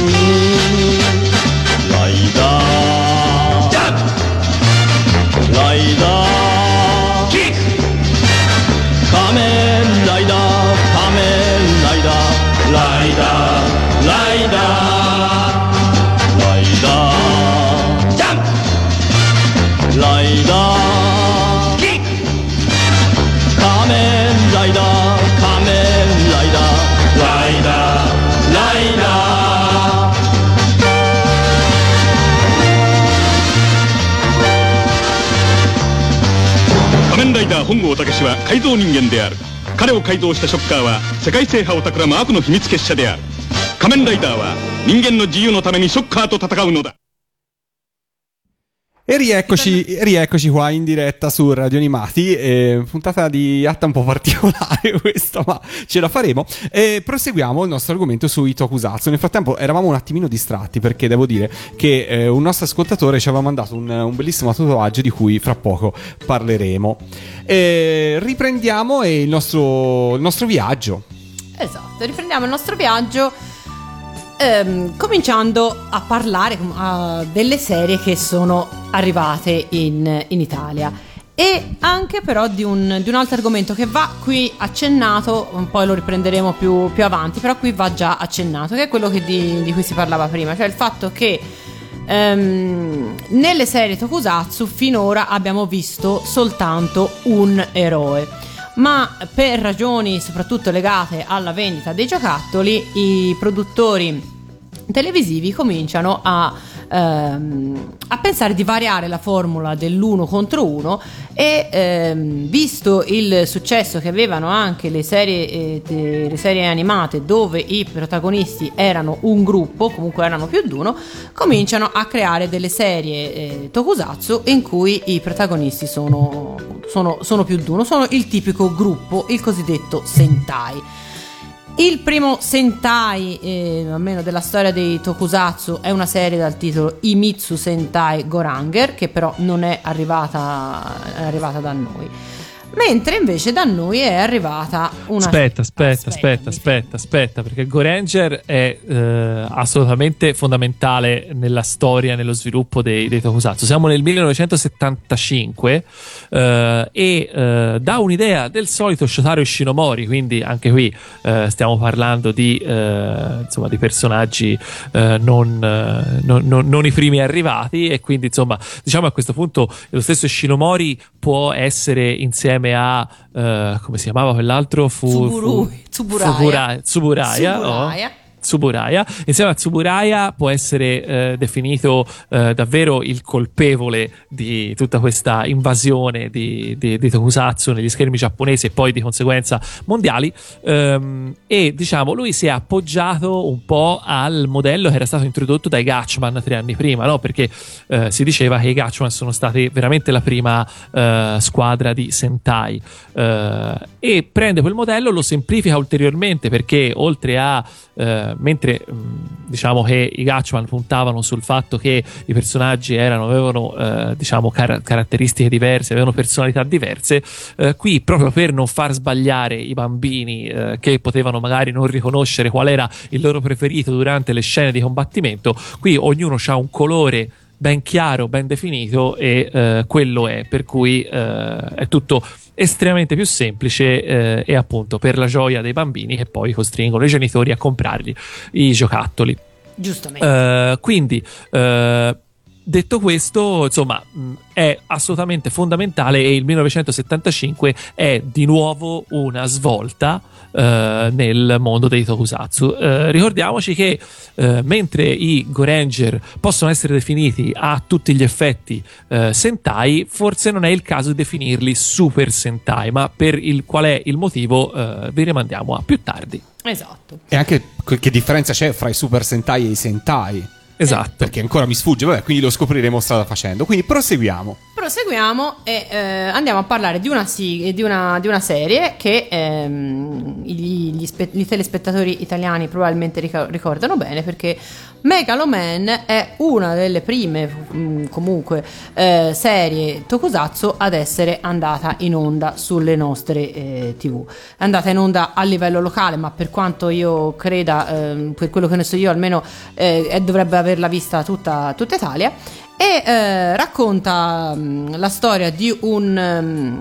ライダーライダーキック仮面ライダー。仮面ライダー。ライダー。ライダー。ライダー。ジャンプライダー。イダー本郷武は改造人間である。彼を改造したショッカーは世界制覇を企む悪の秘密結社である。仮面ライダーは人間の自由のためにショッカーと戦うのだ。E rieccoci, rieccoci qua in diretta su Radio Animati. eh, puntata di atta un po' particolare questa, ma ce la faremo. E proseguiamo il nostro argomento sui tokusatsu. Nel frattempo eravamo un attimino distratti perché devo dire che eh, un nostro ascoltatore ci aveva mandato un, un bellissimo tatuaggio di cui fra poco parleremo. E riprendiamo il nostro, il nostro viaggio. esatto, riprendiamo il nostro viaggio. Ehm, cominciando a parlare uh, delle serie che sono arrivate in, in Italia. E anche però di un, di un altro argomento che va qui accennato, poi lo riprenderemo più, più avanti, però qui va già accennato, che è quello che di, di cui si parlava prima, cioè il fatto che ehm, nelle serie Tokusatsu finora abbiamo visto soltanto un eroe ma per ragioni soprattutto legate alla vendita dei giocattoli i produttori televisivi cominciano a ehm, a pensare di variare la formula dell'uno contro uno e ehm, visto il successo che avevano anche le serie, eh, de- le serie animate dove i protagonisti erano un gruppo, comunque erano più di uno, cominciano a creare delle serie eh, tokusatsu in cui i protagonisti sono, sono, sono più di uno, sono il tipico gruppo, il cosiddetto Sentai. Il primo Sentai, eh, almeno della storia dei Tokusatsu, è una serie dal titolo Imitsu Sentai Goranger, che però non è arrivata, è arrivata da noi. Mentre invece da noi è arrivata una. Aspetta, aspetta, aspetta, Aspettami. aspetta, aspetta, perché Goranger è eh, assolutamente fondamentale nella storia, nello sviluppo dei, dei Tokusatsu. Siamo nel 1975 eh, e eh, dà un'idea del solito Shotaro Shinomori, quindi anche qui stiamo parlando di, insomma, di personaggi non, non- non- non i primi arrivati e quindi insomma diciamo a questo punto lo stesso Shinomori può essere insieme a eh, come si chiamava quell'altro Fu, Tsuburu- fu- Tsuburaya. Fubura- Tsuburaya, oh. Tsuburaya. Insieme a Tsuburaya può essere eh, definito eh, davvero il colpevole di tutta questa invasione di, di, di Tokusatsu negli schermi giapponesi e poi di conseguenza mondiali. Ehm, e diciamo, lui si è appoggiato un po' al modello che era stato introdotto dai Gatchman tre anni prima, no? perché eh, si diceva che i Gatchman sono stati veramente la prima eh, squadra di Sentai. Eh, e prende quel modello, lo semplifica ulteriormente perché oltre a eh, mentre mh, diciamo che i Gatchman puntavano sul fatto che i personaggi erano, avevano eh, diciamo car- caratteristiche diverse, avevano personalità diverse, eh, qui proprio per non far sbagliare i bambini eh, che potevano magari non riconoscere qual era il loro preferito durante le scene di combattimento, qui ognuno ha un colore ben chiaro, ben definito e eh, quello è, per cui eh, è tutto estremamente più semplice eh, e appunto per la gioia dei bambini che poi costringono i genitori a comprargli i giocattoli. Giustamente. Eh, quindi, eh, detto questo, insomma, mh, è assolutamente fondamentale e il 1975 è di nuovo una svolta eh, nel mondo dei tokusatsu. Eh, ricordiamoci che eh, mentre i Goranger possono essere definiti a tutti gli effetti eh, Sentai, forse non è il caso di definirli Super Sentai, ma per il qual è il motivo eh, vi rimandiamo a più tardi. esatto. E anche che differenza c'è fra i Super Sentai e i Sentai? Esatto. Perché ancora mi sfugge, vabbè, quindi lo scopriremo strada facendo. Quindi proseguiamo. Proseguiamo e eh, andiamo a parlare di una, sig- di una, di una serie che ehm, gli, gli spe- gli telespettatori italiani probabilmente rica- ricordano bene perché Megaloman è una delle prime mm, comunque eh, serie tokusatsu ad essere andata in onda sulle nostre eh, tv. È andata in onda a livello locale ma per quanto io creda, ehm, per quello che ne so io almeno eh, dovrebbe averla vista tutta, tutta Italia e eh, racconta mm, la storia di un, mm,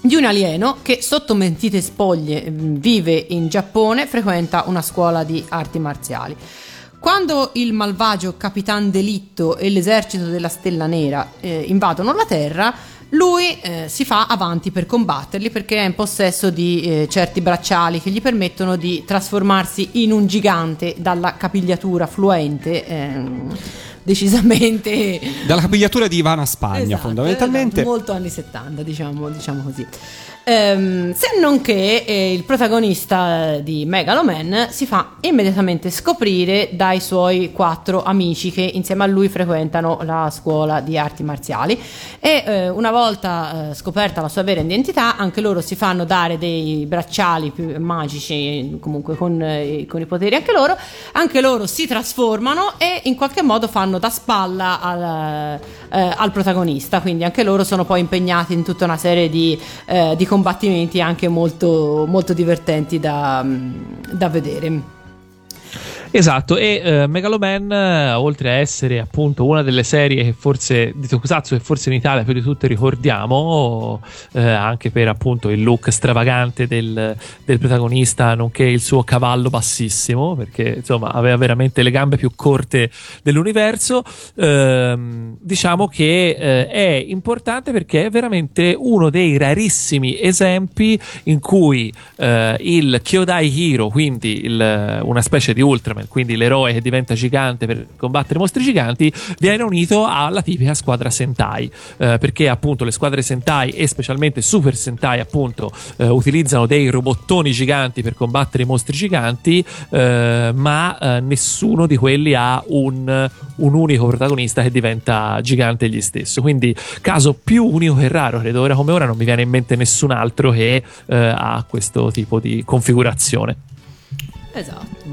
di un alieno che sotto mentite spoglie mm, vive in Giappone, frequenta una scuola di arti marziali. Quando il malvagio Capitan Delitto e l'esercito della Stella Nera eh, invadono la Terra, lui eh, si fa avanti per combatterli perché è in possesso di eh, certi bracciali che gli permettono di trasformarsi in un gigante dalla capigliatura fluente, ehm, decisamente Dalla capigliatura di Ivana Spagna, Esatto, fondamentalmente. esatto, molto anni 70, diciamo, diciamo così. Ehm, se non che eh, il protagonista di Megaloman si fa immediatamente scoprire dai suoi quattro amici che insieme a lui frequentano la scuola di arti marziali. E eh, una volta eh, scoperta la sua vera identità anche loro si fanno dare dei bracciali magici comunque con, eh, con i poteri anche loro. Anche loro si trasformano e in qualche modo fanno da spalla al, eh, al protagonista. Quindi anche loro sono poi impegnati in tutta una serie di, eh, di combattimenti anche molto, molto divertenti da, da vedere Esatto, e eh, Megaloman, eh, oltre a essere appunto una delle serie che forse di Tokusatsu che forse in Italia più di tutte ricordiamo, eh, anche per appunto il look stravagante del, del protagonista, nonché il suo cavallo bassissimo, perché insomma aveva veramente le gambe più corte dell'universo, ehm, diciamo che eh, è importante perché è veramente uno dei rarissimi esempi in cui eh, il Kyodai Hero, quindi il- una specie di Ultraman Ultraman, quindi l'eroe che diventa gigante per combattere mostri giganti, viene unito alla tipica squadra Sentai, eh, perché appunto le squadre Sentai e specialmente Super Sentai appunto eh, utilizzano dei robottoni giganti per combattere i mostri giganti, eh, ma eh, nessuno di quelli ha un, un unico protagonista che diventa gigante egli stesso. Quindi caso più unico che raro, credo ora come ora non mi viene in mente nessun altro che eh, ha questo tipo di configurazione. Esatto.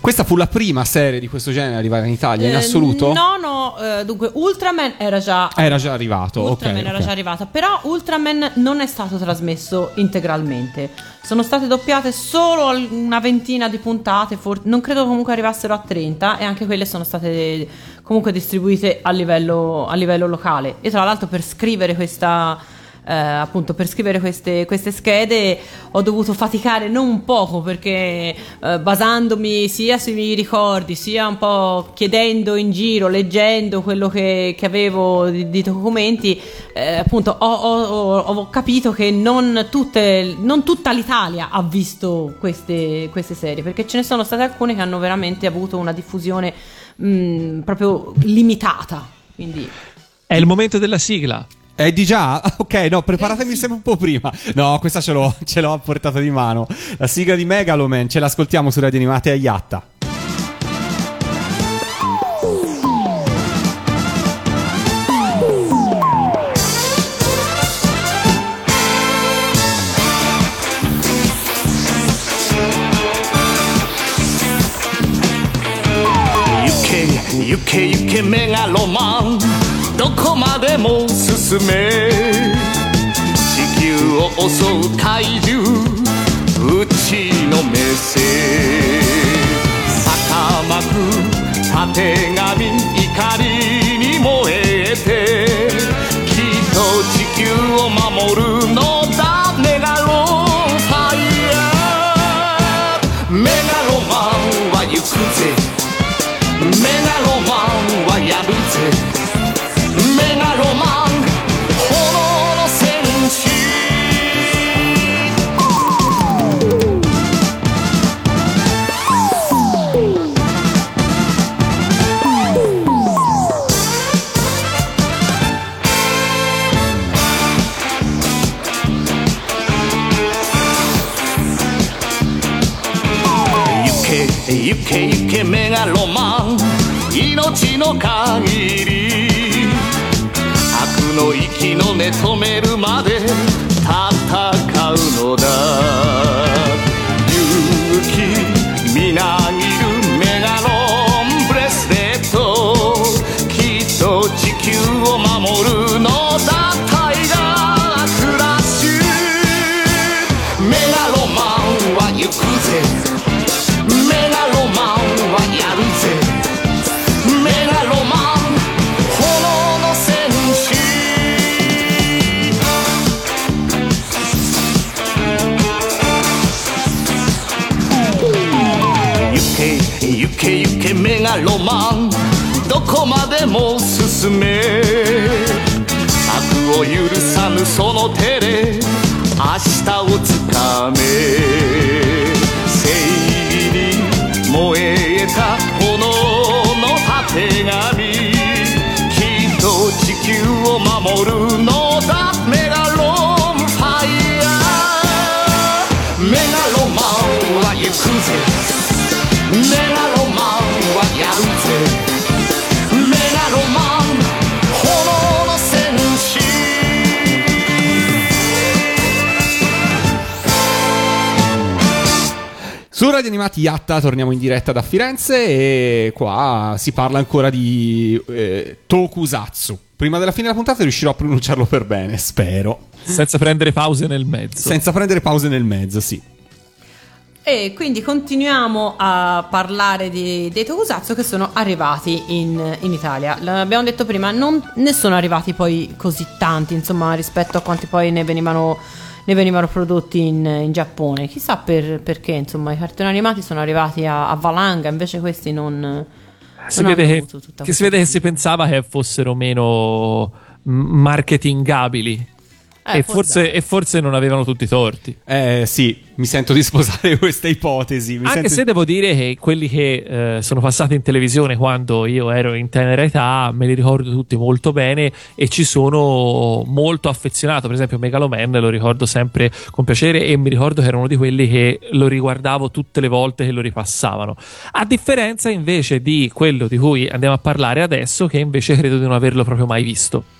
Questa fu la prima serie di questo genere arrivata in Italia in Eh, assoluto? No, no, eh, dunque Ultraman era già Era già arrivato, Ultraman era ok. già arrivata, però Ultraman non è stato trasmesso integralmente. Sono state doppiate solo una ventina di puntate, for- non credo comunque arrivassero a 30 e anche quelle sono state comunque distribuite a livello, a livello locale. E tra l'altro per scrivere questa eh, appunto per scrivere queste, queste schede ho dovuto faticare non poco perché eh, basandomi sia sui miei ricordi sia un po' chiedendo in giro, leggendo quello che, che avevo di, di documenti, eh, appunto ho, ho- ho- capito che non, tutte, non tutta l'Italia ha visto queste, queste serie perché ce ne sono state alcune che hanno veramente avuto una diffusione mh, proprio limitata. Quindi È il momento della sigla. È di già? Ok, no, preparatemi eh, sempre un po' prima. No, questa ce l'ho, ce l'ho a portata di mano. La sigla di Megaloman, ce l'ascoltiamo su Radio Animate a Iatta. UK, UK, UK, Megaloman. どこまでも進め。地球を襲う怪獣うちのメッセ。坂巻くたてがみ怒りに燃えてきっと地球を守るの。命の限り。悪の息の寝止めるまで戦うのだ。むその手で明日をつかめ。Radio Animati Yatta torniamo in diretta da Firenze e qua si parla ancora di eh, Tokusatsu. Prima della fine della puntata riuscirò a pronunciarlo per bene, spero. Senza prendere pause nel mezzo. Senza prendere pause nel mezzo, sì. E quindi continuiamo a parlare di, dei Tokusatsu che sono arrivati in, in Italia. L'abbiamo detto prima, non ne sono arrivati poi così tanti, insomma, rispetto a quanti poi ne venivano, ne venivano prodotti in, in Giappone. Chissà per- perché, insomma, i cartoni animati sono arrivati a, a valanga, invece questi non... si non vede, che, avuto tutta che si vede che si pensava che fossero meno marketingabili. Eh, e, forse, e forse non avevano tutti i torti. Eh sì, mi sento di sposare questa ipotesi. Mi Anche sento- se devo dire che quelli che eh, sono passati in televisione quando io ero in tenera età me li ricordo tutti molto bene e ci sono molto affezionato. Per esempio, Megaloman lo ricordo sempre con piacere e mi ricordo che era uno di quelli che lo riguardavo tutte le volte che lo ripassavano. A differenza invece di quello di cui andiamo a parlare adesso, che invece credo di non averlo proprio mai visto.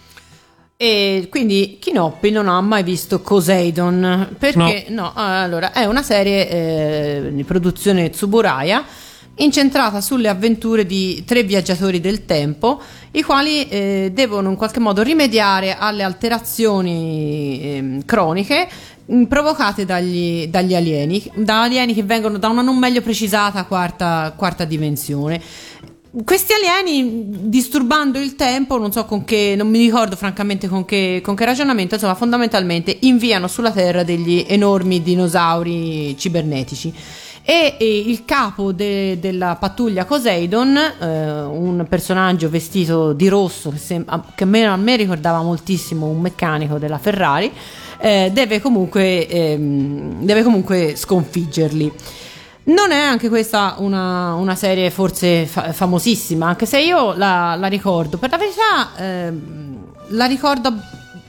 E quindi Kinoppi non ha mai visto Poseidon perché no, allora è una serie eh, di produzione Tsuburaya incentrata sulle avventure di tre viaggiatori del tempo i quali eh, devono in qualche modo rimediare alle alterazioni ehm, croniche mh, provocate dagli, dagli alieni, da alieni che vengono da una non meglio precisata quarta, quarta dimensione. Questi alieni, disturbando il tempo, non so con che, non mi ricordo francamente con che, con che ragionamento, insomma, fondamentalmente inviano sulla Terra degli enormi dinosauri cibernetici. E, e il capo de- della pattuglia Poseidon, eh, un personaggio vestito di rosso che, sem- che a, me, a me ricordava moltissimo un meccanico della Ferrari, eh, deve, comunque, ehm, deve comunque sconfiggerli. Non è anche questa una, una serie forse fa- famosissima, anche se io la, la ricordo. Per la verità, ehm, la ricordo.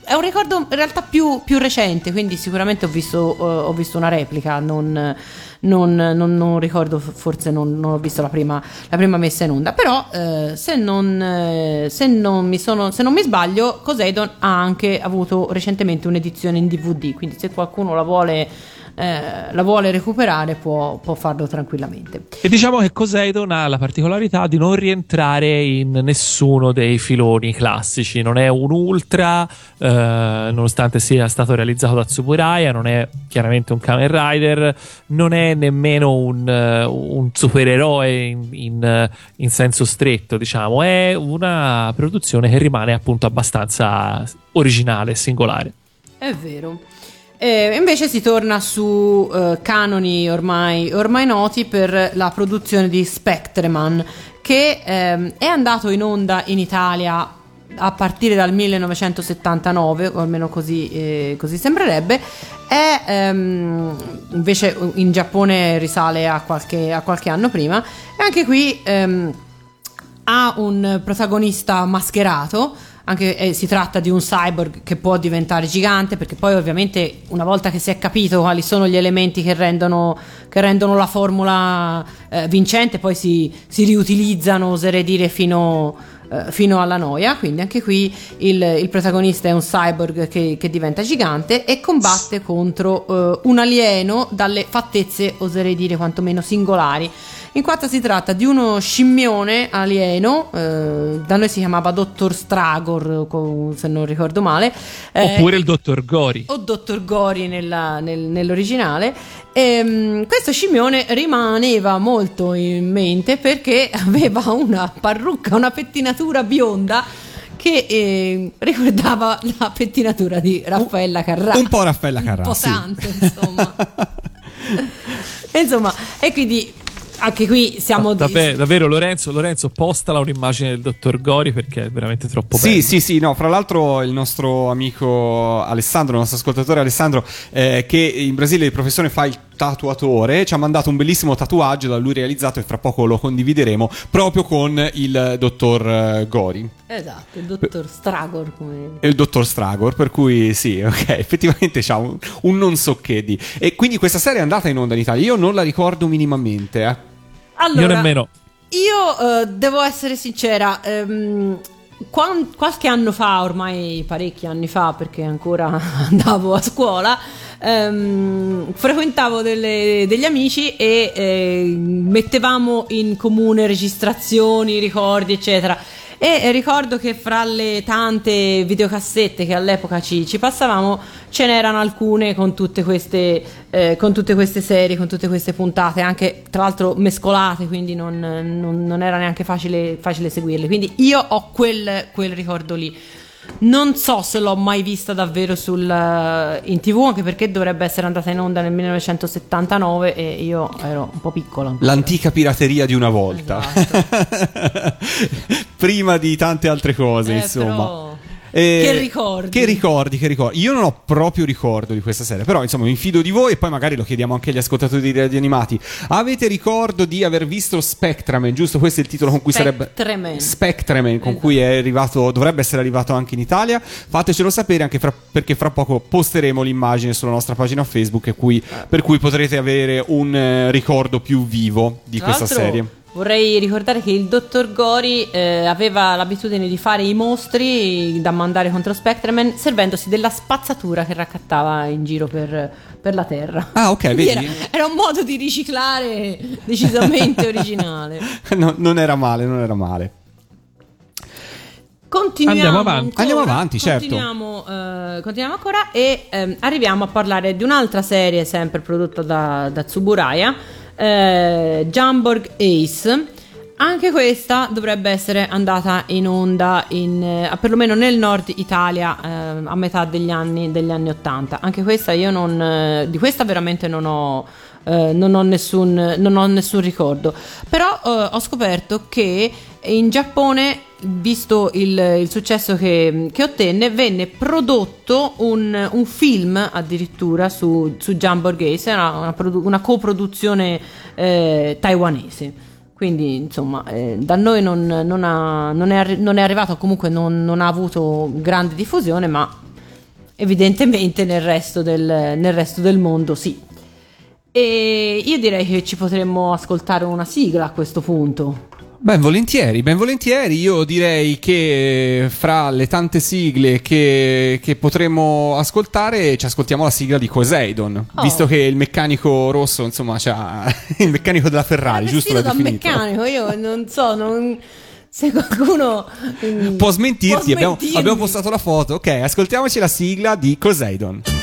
È un ricordo in realtà più, più recente, quindi sicuramente ho visto, eh, ho visto una replica. Non, non, non- non ricordo, forse non, ho visto la prima, la prima messa in onda. Però, eh, se, non, eh, se, mi sono, se non mi sbaglio, Poseidon ha anche avuto recentemente un'edizione in DVD. Quindi, se qualcuno la vuole eh, la vuole recuperare può, può farlo tranquillamente. E diciamo che Poseidon ha la particolarità di non rientrare in nessuno dei filoni classici, non è un ultra, eh, nonostante sia stato realizzato da Tsuburaya, non è chiaramente un Kamen Rider, non è nemmeno un, eh, un supereroe in, in, eh, in senso stretto, diciamo, è una produzione che rimane appunto abbastanza originale e singolare. È vero. E invece si torna su eh, canoni ormai, ormai noti per la produzione di Spectreman, che ehm, è andato in onda in Italia a partire dal 1979, o almeno così, eh, così sembrerebbe. È, ehm, invece in Giappone risale a qualche, a qualche anno prima. E anche qui ehm, ha un protagonista mascherato. Anche eh, si tratta di un cyborg che può diventare gigante, perché poi ovviamente una volta che si è capito quali sono gli elementi che rendono, che rendono la formula eh, vincente, poi si, si riutilizzano, oserei dire, fino, eh, fino alla noia. Quindi anche qui il, il protagonista è un cyborg che, che diventa gigante e combatte contro eh, un alieno dalle fattezze, oserei dire, quantomeno singolari. In quanto si tratta di uno scimmione alieno, eh, da noi si chiamava Dottor Stragor, se non ricordo male. eh, Oppure il dottor Gori. o Dottor Gori nella- nel- nell'originale. Ehm, questo scimmione rimaneva molto in mente perché aveva una parrucca, una pettinatura bionda che eh, ricordava la pettinatura di Raffaella Carrà. Un po' Raffaella Carrà, Un po' sì. tanto, insomma. E insomma, e quindi anche qui siamo... Davvero, davvero, Lorenzo, Lorenzo, postala un'immagine del dottor Gori perché è veramente troppo Sì, bello. sì, sì, no, fra l'altro il nostro amico Alessandro, il nostro ascoltatore Alessandro, eh, che in Brasile di professione fa il tatuatore, ci ha mandato un bellissimo tatuaggio da lui realizzato e fra poco lo condivideremo proprio con il dottor eh, Gori Esatto, il dottor Stragor come... il dottor Stragor, per cui sì, ok, effettivamente c'ha un, un non so che di. E quindi questa serie è andata in onda in Italia, io non la ricordo minimamente, eh. Allora, Io nemmeno. Io eh, devo essere sincera, ehm, quan- qualche anno fa, ormai parecchi anni fa, perché ancora andavo a scuola, ehm, frequentavo delle- degli amici e eh, mettevamo in comune registrazioni, ricordi, eccetera. E ricordo che fra le tante videocassette che all'epoca ci, ci passavamo ce n'erano alcune con tutte, queste, eh, con tutte queste serie, con tutte queste puntate, anche tra l'altro mescolate, quindi non, non- non era neanche facile, facile seguirle. Quindi io ho quel, quel ricordo lì. Non so se l'ho mai vista davvero sul, eh, in tv, anche perché dovrebbe essere andata in onda nel 1979 e io ero un po' piccola. L'antica pirateria di una volta. Esatto. Prima di tante altre cose, Eh, insomma. però- Eh, Che ricordi. Che ricordi, che ricordi. Io non ho proprio ricordo di questa serie, però insomma mi fido di voi e poi magari lo chiediamo anche agli ascoltatori di Radio Animati. Avete ricordo di aver visto Spectraman, giusto? Questo è il titolo con cui sarebbe... Spectraman. Spectraman, con cui è arrivato, dovrebbe essere arrivato anche in Italia. Fatecelo sapere anche fra- perché fra poco posteremo l'immagine sulla nostra pagina Facebook cui- per cui potrete avere un eh, ricordo più vivo di Tra questa serie. Vorrei ricordare che il dottor Gori eh, aveva l'abitudine di fare i mostri da mandare contro Spectreman servendosi della spazzatura che raccattava in giro per, per la terra. Ah, ok, vedi? Era, era un modo di riciclare decisamente originale. No, non era male, non era male. Continuiamo Andiamo avanti. ancora, Andiamo avanti, certo. Continuiamo, eh, continuiamo ancora e ehm, arriviamo a parlare di un'altra serie sempre prodotta da, da Tsuburaya, eh, Jamborg Ace. Anche questa dovrebbe essere andata in onda in, eh, perlomeno nel nord Italia eh, a metà degli anni, degli anni 80. Anche questa io non, eh, di questa veramente non ho, eh, non ho, nessun, non ho nessun ricordo. Però eh, ho scoperto che in Giappone, visto il, il successo che, che ottenne, venne prodotto un, un film addirittura su, su Jumbo Gaze, una, una, produ- una coproduzione eh, taiwanese. Quindi, insomma, eh, da noi non, non ha- non è, arri- non è arrivato, comunque non, ha avuto grande diffusione, ma evidentemente nel resto del, nel resto del mondo sì. E io direi che ci potremmo ascoltare una sigla a questo punto. Ben volentieri, ben volentieri. Io direi che fra le tante sigle che, che potremmo ascoltare, ci ascoltiamo la sigla di Poseidon. Oh. Visto che il meccanico rosso, insomma, c'ha il meccanico della Ferrari, Era giusto? L'ha da definito. meccanico, io non so, non- se qualcuno Può smentirti, può abbiamo, abbiamo postato la foto. Ok, ascoltiamoci la sigla di Poseidon.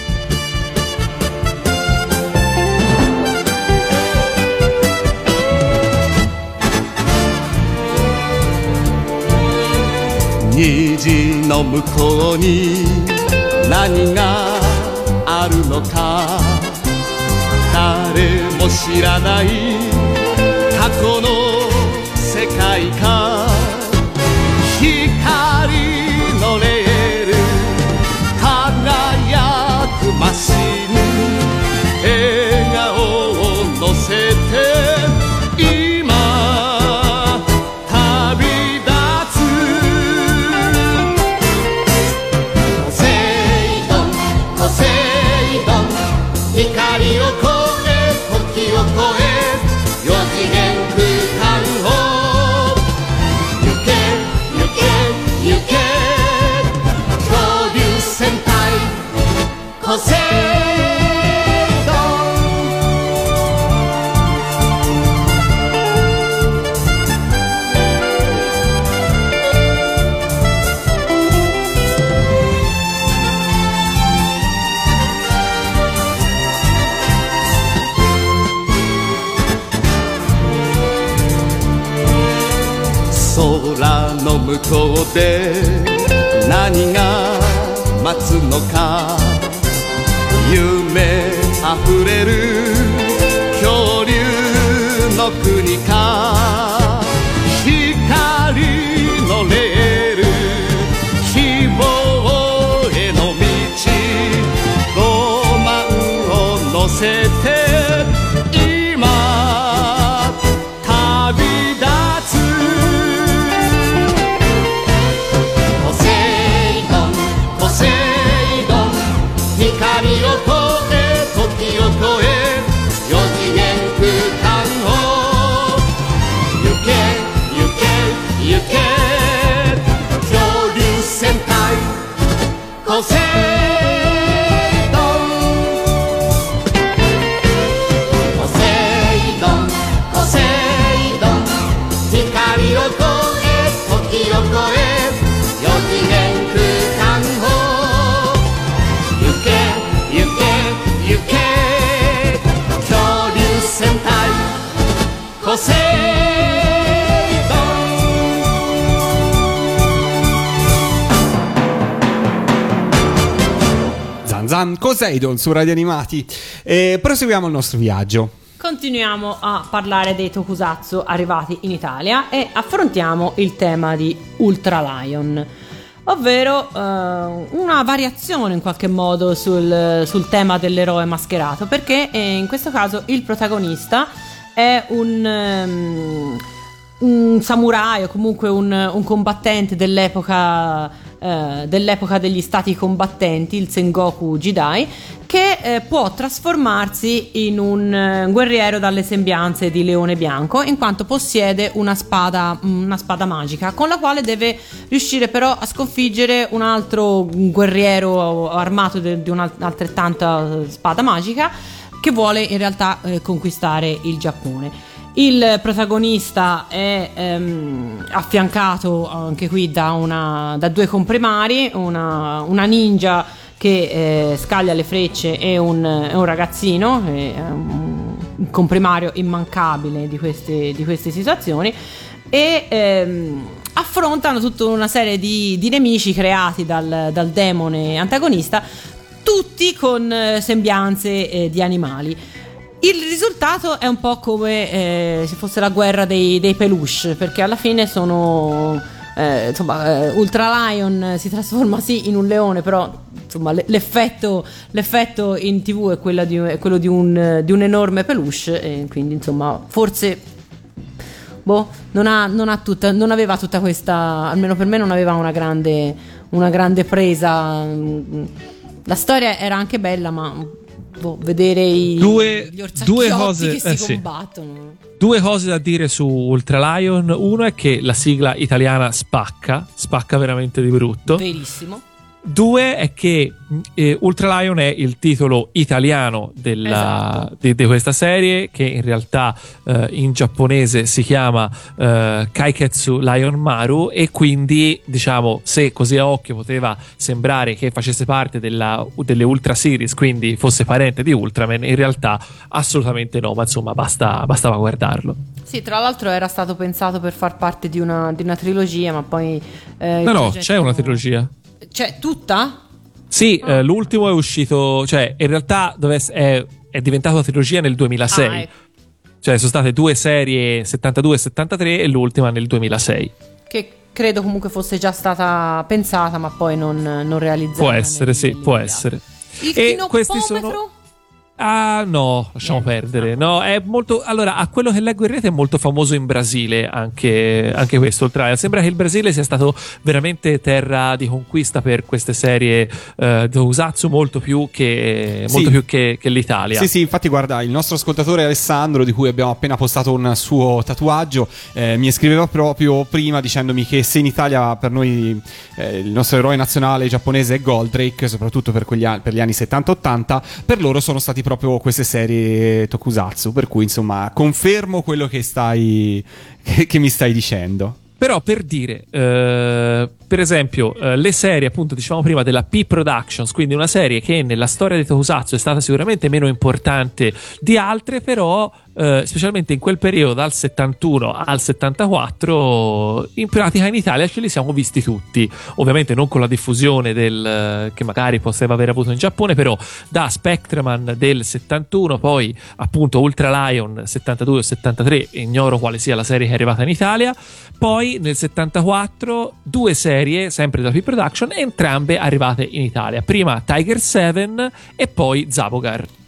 虹の向こうに何があるのか。誰も知らない。過去の世界か。光のレール。輝くマシン。そうで何が待つのか。夢あふれる今日 Zan Zan Poseidon su Radio Animati. E proseguiamo il nostro viaggio. Continuiamo a parlare dei tokusatsu arrivati in Italia e affrontiamo il tema di Ultra Lion. ovvero eh, una variazione in qualche modo sul, sul tema dell'eroe mascherato, perché eh, in questo caso il protagonista è un, ehm, un samurai o comunque un, un combattente dell'epoca, eh, dell'epoca degli stati combattenti, il Sengoku Jidai, che eh, può trasformarsi in un eh, guerriero dalle sembianze di leone bianco, in quanto possiede una spada, una spada magica, con la quale deve riuscire però a sconfiggere un altro guerriero armato di un'altrettanta spada magica che vuole in realtà eh, conquistare il Giappone. Il protagonista è ehm, affiancato anche qui da, una, da due comprimari, una, una ninja che eh, scaglia le frecce e un, un ragazzino, è un, un comprimario immancabile di queste, di queste situazioni e ehm, affrontano tutta una serie di, di nemici creati dal, dal demone antagonista, tutti con eh, sembianze eh, di animali. Il risultato è un po' come eh, se fosse la guerra dei, dei peluche, perché alla fine sono. eh, insomma, eh, Ultra Lion si trasforma sì in un leone, però insomma, l'effetto, l'effetto in tv è, di- è quello di un, di un enorme peluche, e quindi insomma, forse boh, non, ha, non, ha tutta, non aveva tutta questa, almeno per me non aveva una grande, una grande presa. mm, La storia era anche bella, ma boh, vedere i, Due- gli due cose- che si eh, sì. combattono. Due cose da dire su Ultra Lion. Uno è che la sigla italiana spacca, spacca veramente di brutto. Verissimo. Due è che eh, Ultra Lion è il titolo italiano della- Esatto. di, di questa serie, che in realtà eh, in giapponese si chiama eh, Kaiketsu Lion Maru. E quindi, diciamo, se così a occhio poteva sembrare che facesse parte della- delle Ultra Series, quindi fosse parente di Ultraman, in realtà assolutamente no. Ma insomma, basta- bastava guardarlo. Sì, tra l'altro era stato pensato per far parte di una, di una trilogia, ma poi... eh, No, no, progetto- c'è una trilogia. Cioè, tutta? Sì, eh, l'ultimo è uscito, cioè in realtà è, è diventato una trilogia nel 2006. Ah, ecco. Cioè sono state due serie 72 e 73 e l'ultima nel 2006. Che credo comunque fosse già stata pensata, ma poi non, non realizzata. Può essere, sì, può essere. Il E questi sono- Ah no, lasciamo perdere. No, è molto. Allora, a quello che leggo in rete è molto famoso in Brasile anche, anche questo. il trial. Sembra che il Brasile sia stato veramente terra di conquista per queste serie eh, Tokusatsu molto più che, molto Sì. più che, che l'Italia. Sì, sì, infatti guarda, il nostro ascoltatore Alessandro, di cui abbiamo appena postato un suo tatuaggio, eh, mi scriveva proprio prima dicendomi che se in Italia per noi eh, il nostro eroe nazionale giapponese è Goldrake, soprattutto per, quegli anni, per gli anni 70-80, per loro sono stati proprio queste serie Tokusatsu, per cui insomma confermo quello che stai che, che mi stai dicendo. Però per dire, eh, per esempio, eh, le serie, appunto, dicevamo prima della P Productions, quindi una serie che nella storia di Tokusatsu è stata sicuramente meno importante di altre, però, eh, specialmente in quel periodo, dal 71 al 74, in pratica in Italia ce li siamo visti tutti. Ovviamente non con la diffusione del, eh, che magari poteva aver avuto in Giappone, però da Spectreman del 71, poi appunto Ultra Lion 72 o 73, ignoro quale sia la serie che è arrivata in Italia. Poi nel 74 due serie, sempre da P-Production, entrambe arrivate in Italia. Prima Tiger 7 e poi Zabogar.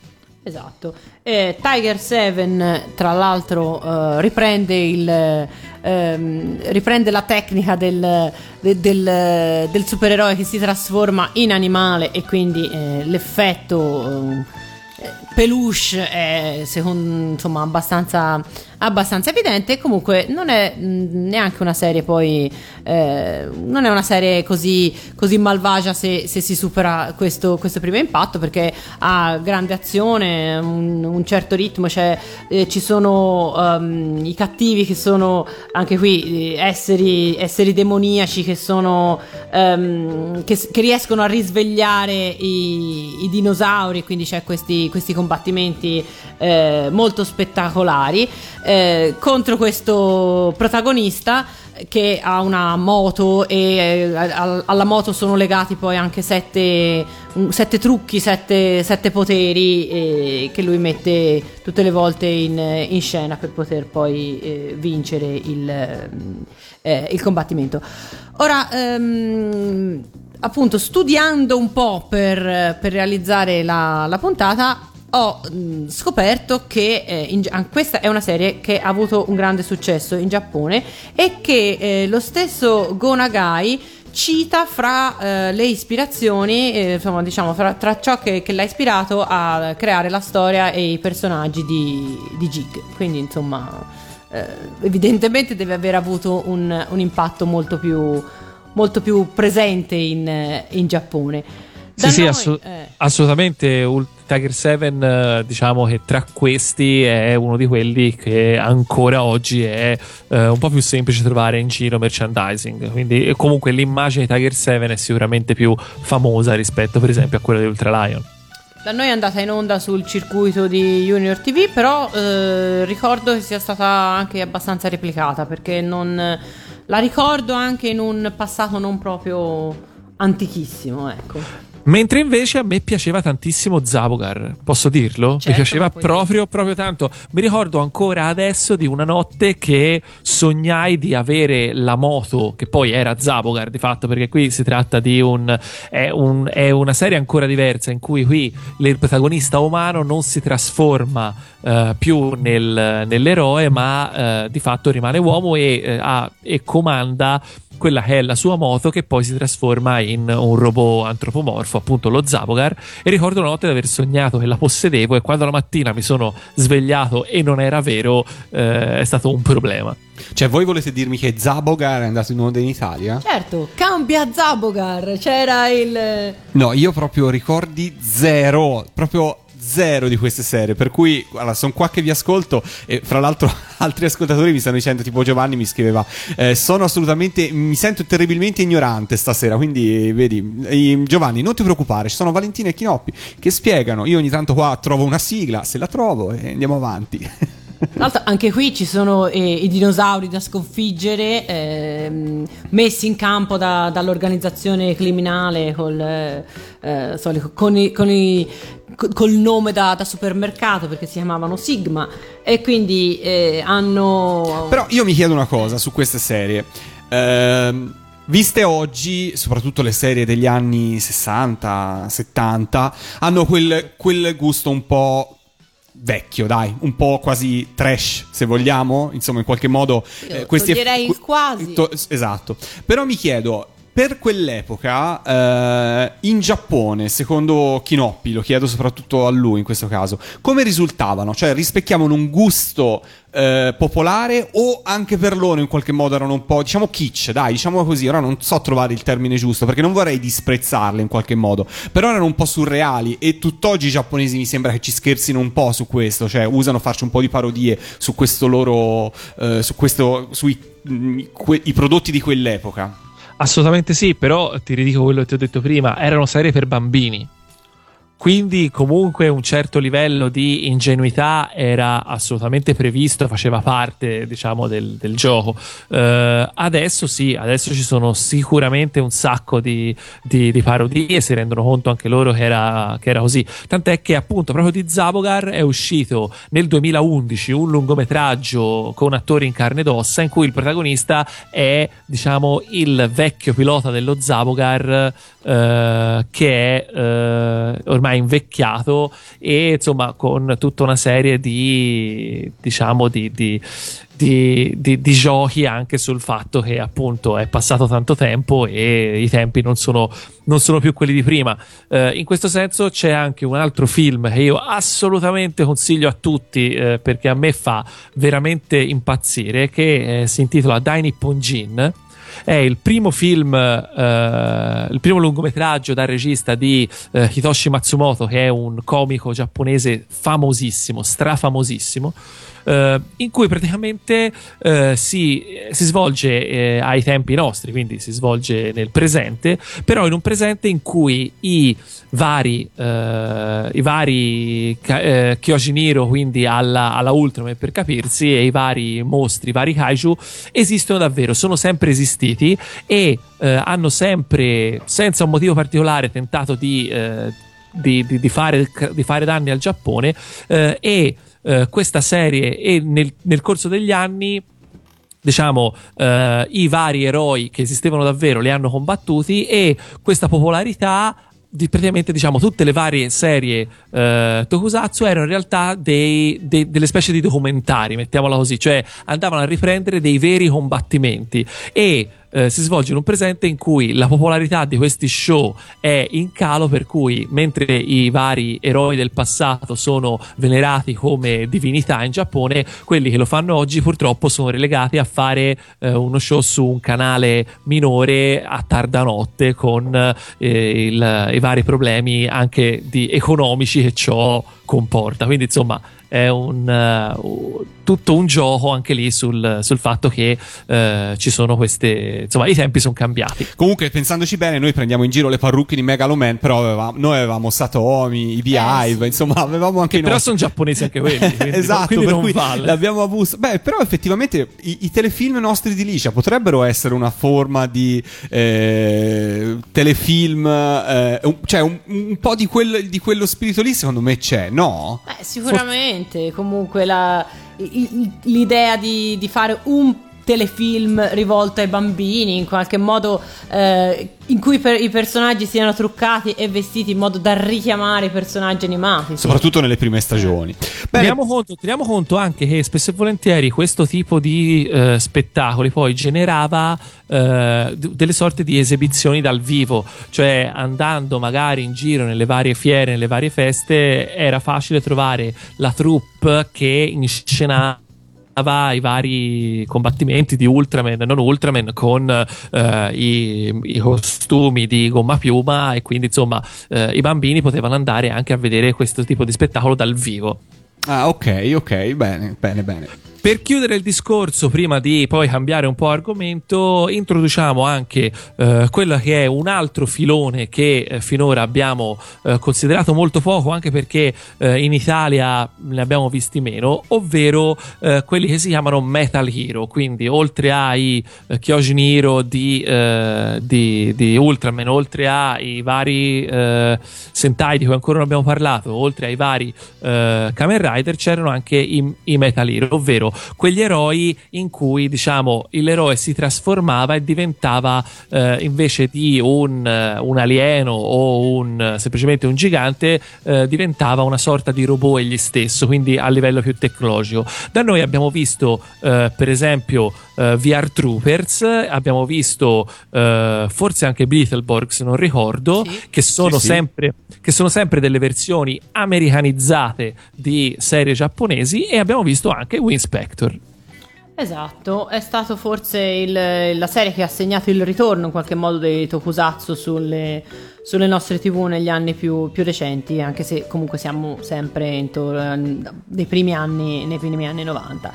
Esatto. Eh, Tiger 7, tra l'altro, eh, riprende, il, ehm, riprende la tecnica del, de- del- del supereroe che si trasforma in animale e quindi eh, l'effetto eh, peluche è secondo, insomma, abbastanza, abbastanza evidente. Comunque non è mh, neanche una serie poi eh, non è una serie così, così malvagia se, se si supera questo, questo primo impatto perché ha grande azione, un, un certo ritmo, cioè, eh, ci sono ehm, i cattivi che sono anche qui esseri, esseri demoniaci che sono ehm, che, che riescono a risvegliare i, i dinosauri, quindi c'è questi, questi, combattimenti eh, molto spettacolari eh, contro questo protagonista che ha una moto e eh, al- alla moto sono legati poi anche sette, sette trucchi, sette, sette poteri eh, che lui mette tutte le volte in, in scena per poter poi eh, vincere il, eh, il combattimento. Ora, ehm, appunto, studiando un po' per, per realizzare la, la puntata, ho mh, scoperto che eh, in ah, questa è una serie che ha avuto un grande successo in Giappone e che eh, lo stesso Go Nagai cita fra eh, le ispirazioni, eh, insomma, diciamo, fra, tra ciò che, che l'ha ispirato a creare la storia e i personaggi di, di Jig. Quindi, insomma, eh, evidentemente deve aver avuto un, un impatto molto più, molto più presente in, eh, in Giappone. Da Sì, sì, noi, assu- eh, assolutamente. Ul- Tiger 7, eh, diciamo che tra questi è uno di quelli che ancora oggi è eh, un po' più semplice trovare in giro merchandising. Quindi, e comunque, l'immagine di Tiger 7 è sicuramente più famosa rispetto, per esempio, a quella di Ultra Lion. Da noi è andata in onda sul circuito di Junior TV, però eh, ricordo che sia stata anche abbastanza replicata perché non la ricordo anche in un passato non proprio antichissimo, ecco. Mentre invece a me piaceva tantissimo Zabogar, posso dirlo? Certo, Mi piaceva proprio, proprio tanto. Mi ricordo ancora adesso di una notte che sognai di avere la moto, che poi era Zabogar di fatto, perché qui si tratta di un è, un- è una serie ancora diversa in cui qui il protagonista umano non si trasforma eh, più nel- nell'eroe, ma eh, di fatto rimane uomo e, eh, ha- e comanda quella che è la sua moto che poi si trasforma in un robot antropomorfo, appunto lo Zabogar. E ricordo una notte di aver sognato che la possedevo e quando la mattina mi sono svegliato e non era vero, eh, è stato un problema. Cioè, voi volete dirmi che Zabogar è andato in onda in Italia? Certo, cambia Zabogar, c'era il... No, io proprio ricordi zero, proprio zero di queste serie, per cui allora, sono qua che vi ascolto e fra l'altro altri ascoltatori mi stanno dicendo, tipo Giovanni mi scriveva, eh, sono assolutamente, mi sento terribilmente ignorante stasera, quindi vedi, eh, Giovanni non ti preoccupare, ci sono Valentina e Chinoppi che spiegano, io ogni tanto qua trovo una sigla, se la trovo e andiamo avanti. Tra l'altro anche qui ci sono eh, i dinosauri da sconfiggere ehm, messi in campo da- dall'organizzazione criminale col, eh, eh, solito- con i- con i- co- col nome da, da supermercato perché si chiamavano Sigma e quindi eh, hanno... Però io mi chiedo una cosa su queste serie. Ehm, viste oggi, soprattutto le serie degli anni 60, 70, hanno quel, quel gusto un po' vecchio, dai, un po' quasi trash, se vogliamo, insomma, in qualche modo Io toglierei il quasi. to- esatto. Però mi chiedo per quell'epoca eh, in Giappone, secondo Kinoppi, lo chiedo soprattutto a lui in questo caso, come risultavano? Cioè rispecchiavano un gusto eh, popolare o anche per loro in qualche modo erano un po', diciamo kitsch, dai, diciamo così, ora non so trovare il termine giusto perché non vorrei disprezzarle in qualche modo, però erano un po' surreali e tutt'oggi i giapponesi mi sembra che ci scherzino un po' su questo, cioè usano farci un po' di parodie su questo loro, eh, su questo, sui mm, que- i prodotti di quell'epoca. Assolutamente sì, però ti ridico quello che ti ho detto prima, erano serie per bambini. Quindi comunque un certo livello di ingenuità era assolutamente previsto, faceva parte diciamo del, del gioco. Eh, adesso sì, adesso ci sono sicuramente un sacco di, di- di parodie, si rendono conto anche loro che era, che era così. Tant'è che appunto proprio di Zabogar è uscito nel 2011 un lungometraggio con attori in carne ed ossa in cui il protagonista è diciamo il vecchio pilota dello Zabogar eh, che è eh, ormai invecchiato e insomma con tutta una serie di diciamo di, di- di- di- di giochi anche sul fatto che appunto è passato tanto tempo e i tempi non sono, non sono più quelli di prima. Eh, in questo senso c'è anche un altro film che io assolutamente consiglio a tutti eh, perché a me fa veramente impazzire che eh, si intitola Dai Nippon Jin È il primo film, eh, il primo lungometraggio dal regista di eh, Hitoshi Matsumoto, che è un comico giapponese famosissimo, strafamosissimo. eh, in cui praticamente eh, si, si svolge eh, ai tempi nostri, quindi si svolge nel presente, però in un presente in cui i vari, eh, i vari eh, Kyojiniro, quindi alla, alla Ultraman per capirsi, e i vari mostri, i vari kaiju esistono davvero, sono sempre esistiti e eh, hanno sempre, senza un motivo particolare, tentato di, eh, di, di- di fare, fare danni al Giappone eh, e eh, questa serie e nel, nel corso degli anni diciamo eh, i vari eroi che esistevano davvero li hanno combattuti e questa popolarità di praticamente diciamo tutte le varie serie eh, tokusatsu erano in realtà dei- dei- delle specie di documentari mettiamola così cioè andavano a riprendere dei veri combattimenti. E eh, si svolge in un presente in cui la popolarità di questi show è in calo, per cui mentre i vari eroi del passato sono venerati come divinità in Giappone, quelli che lo fanno oggi purtroppo sono relegati a fare eh, uno show su un canale minore a tarda notte con eh, il- i vari problemi anche economici che ciò comporta. Quindi insomma è un, eh, tutto un gioco anche lì sul, sul fatto che eh, ci sono queste insomma i tempi sono cambiati Comunque, pensandoci bene, noi prendiamo in giro le parrucche di Megaloman, però avevamo- noi avevamo Satomi, i Beehive, insomma, avevamo anche i però sono giapponesi anche quelli quindi, esatto, quindi per non cui vale l'abbiamo avuto. Beh, però effettivamente i, i telefilm nostri di Licia potrebbero essere una forma di eh, telefilm, eh, un- cioè un, un po' di, quel- di quello spirito lì, secondo me c'è, no? Beh, sicuramente, comunque la- l'idea di, di fare un telefilm rivolto ai bambini, in qualche modo eh, in cui per- i personaggi siano truccati e vestiti in modo da richiamare i personaggi animati. sì. Soprattutto nelle prime stagioni. Bene, Teniamo conto, teniamo conto anche che spesso e volentieri questo tipo di eh, spettacoli poi generava eh, delle sorte di esibizioni dal vivo, cioè andando magari in giro nelle varie fiere, nelle varie feste, era facile trovare la troupe che inscenava i vari combattimenti di Ultraman e non Ultraman con eh, i, i costumi di gomma piuma e quindi insomma eh, i bambini potevano andare anche a vedere questo tipo di spettacolo dal vivo. Ah, ok, ok, bene, bene, bene. Per chiudere il discorso, prima di poi cambiare un po' argomento, introduciamo anche eh, quello che è un altro filone che eh, finora abbiamo eh, considerato molto poco, anche perché eh, in Italia ne abbiamo visti meno, ovvero eh, quelli che si chiamano Metal Hero. Quindi, oltre ai eh, Kyojin Hero di, eh, di, di Ultraman, oltre ai vari Sentai di cui ancora non abbiamo parlato, oltre ai vari Kamen Rider, c'erano anche i, i Metal Hero, ovvero quegli eroi in cui diciamo l'eroe si trasformava e diventava eh, invece di un, eh, un alieno o un, semplicemente un gigante, eh, diventava una sorta di robot egli stesso, quindi a livello più tecnologico. Da noi abbiamo visto eh, per esempio eh, VR Troopers, abbiamo visto eh, forse anche Beetleborg se non ricordo, Sì. che sono Sì, sì. sempre che sono sempre delle versioni americanizzate di serie giapponesi e abbiamo visto anche Winspector. Esatto, è stato forse il- la serie che ha segnato il ritorno in qualche modo dei tokusatsu sulle, sulle nostre tv negli anni più, più recenti, anche se comunque siamo sempre intorno anni, nei primi anni 90.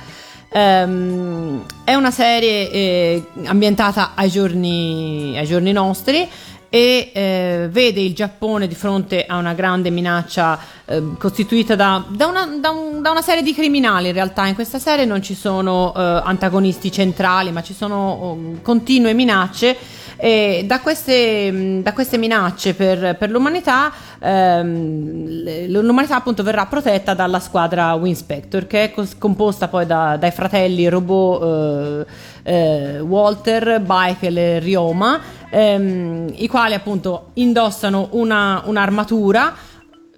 Ehm, è una serie eh, ambientata ai giorni, ai giorni nostri e eh, vede il Giappone di fronte a una grande minaccia eh, costituita da, da una, da un- da una serie di criminali. In realtà in questa serie non ci sono eh, antagonisti centrali, ma ci sono um, continue minacce. E da queste, mh, da queste minacce per, per l'umanità, ehm, l'umanità appunto verrà protetta dalla squadra Winspector, che è cos- composta poi da- dai fratelli robot eh, eh, Walter, Michael e Ryoma, ehm, i quali appunto indossano una- un'armatura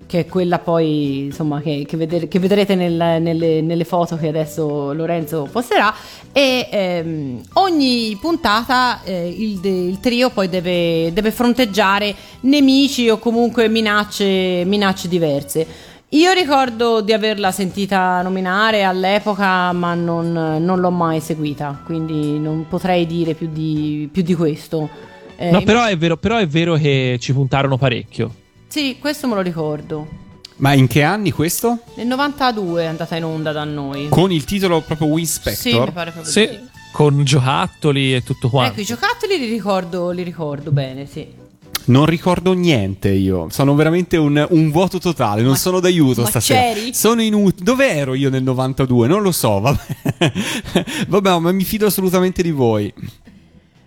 che è quella poi insomma che, che veder- che vedrete nel- nelle, nelle foto che adesso Lorenzo posterà e ehm, ogni puntata eh, il, il trio poi deve, deve fronteggiare nemici o comunque minacce, minacce diverse Io ricordo di averla sentita nominare all'epoca, ma non, non l'ho mai seguita, quindi non potrei dire più di, più di questo. Eh, No, però è, vero, però è vero che ci puntarono parecchio. Sì, questo me lo ricordo. Ma in che anni questo? Nel 92 è andata in onda da noi. Con il titolo proprio Sì, mi pare proprio Sì, di sì. con giocattoli e tutto quanto. Ecco, i giocattoli li ricordo, li ricordo bene, sì. Non ricordo niente io. Sono veramente un, un vuoto totale. Non Ma- sono d'aiuto ma stasera. c'eri? Sono inutile. Dove ero io nel 92? Non lo so. Vabbè, vabbè ma mi fido assolutamente di voi.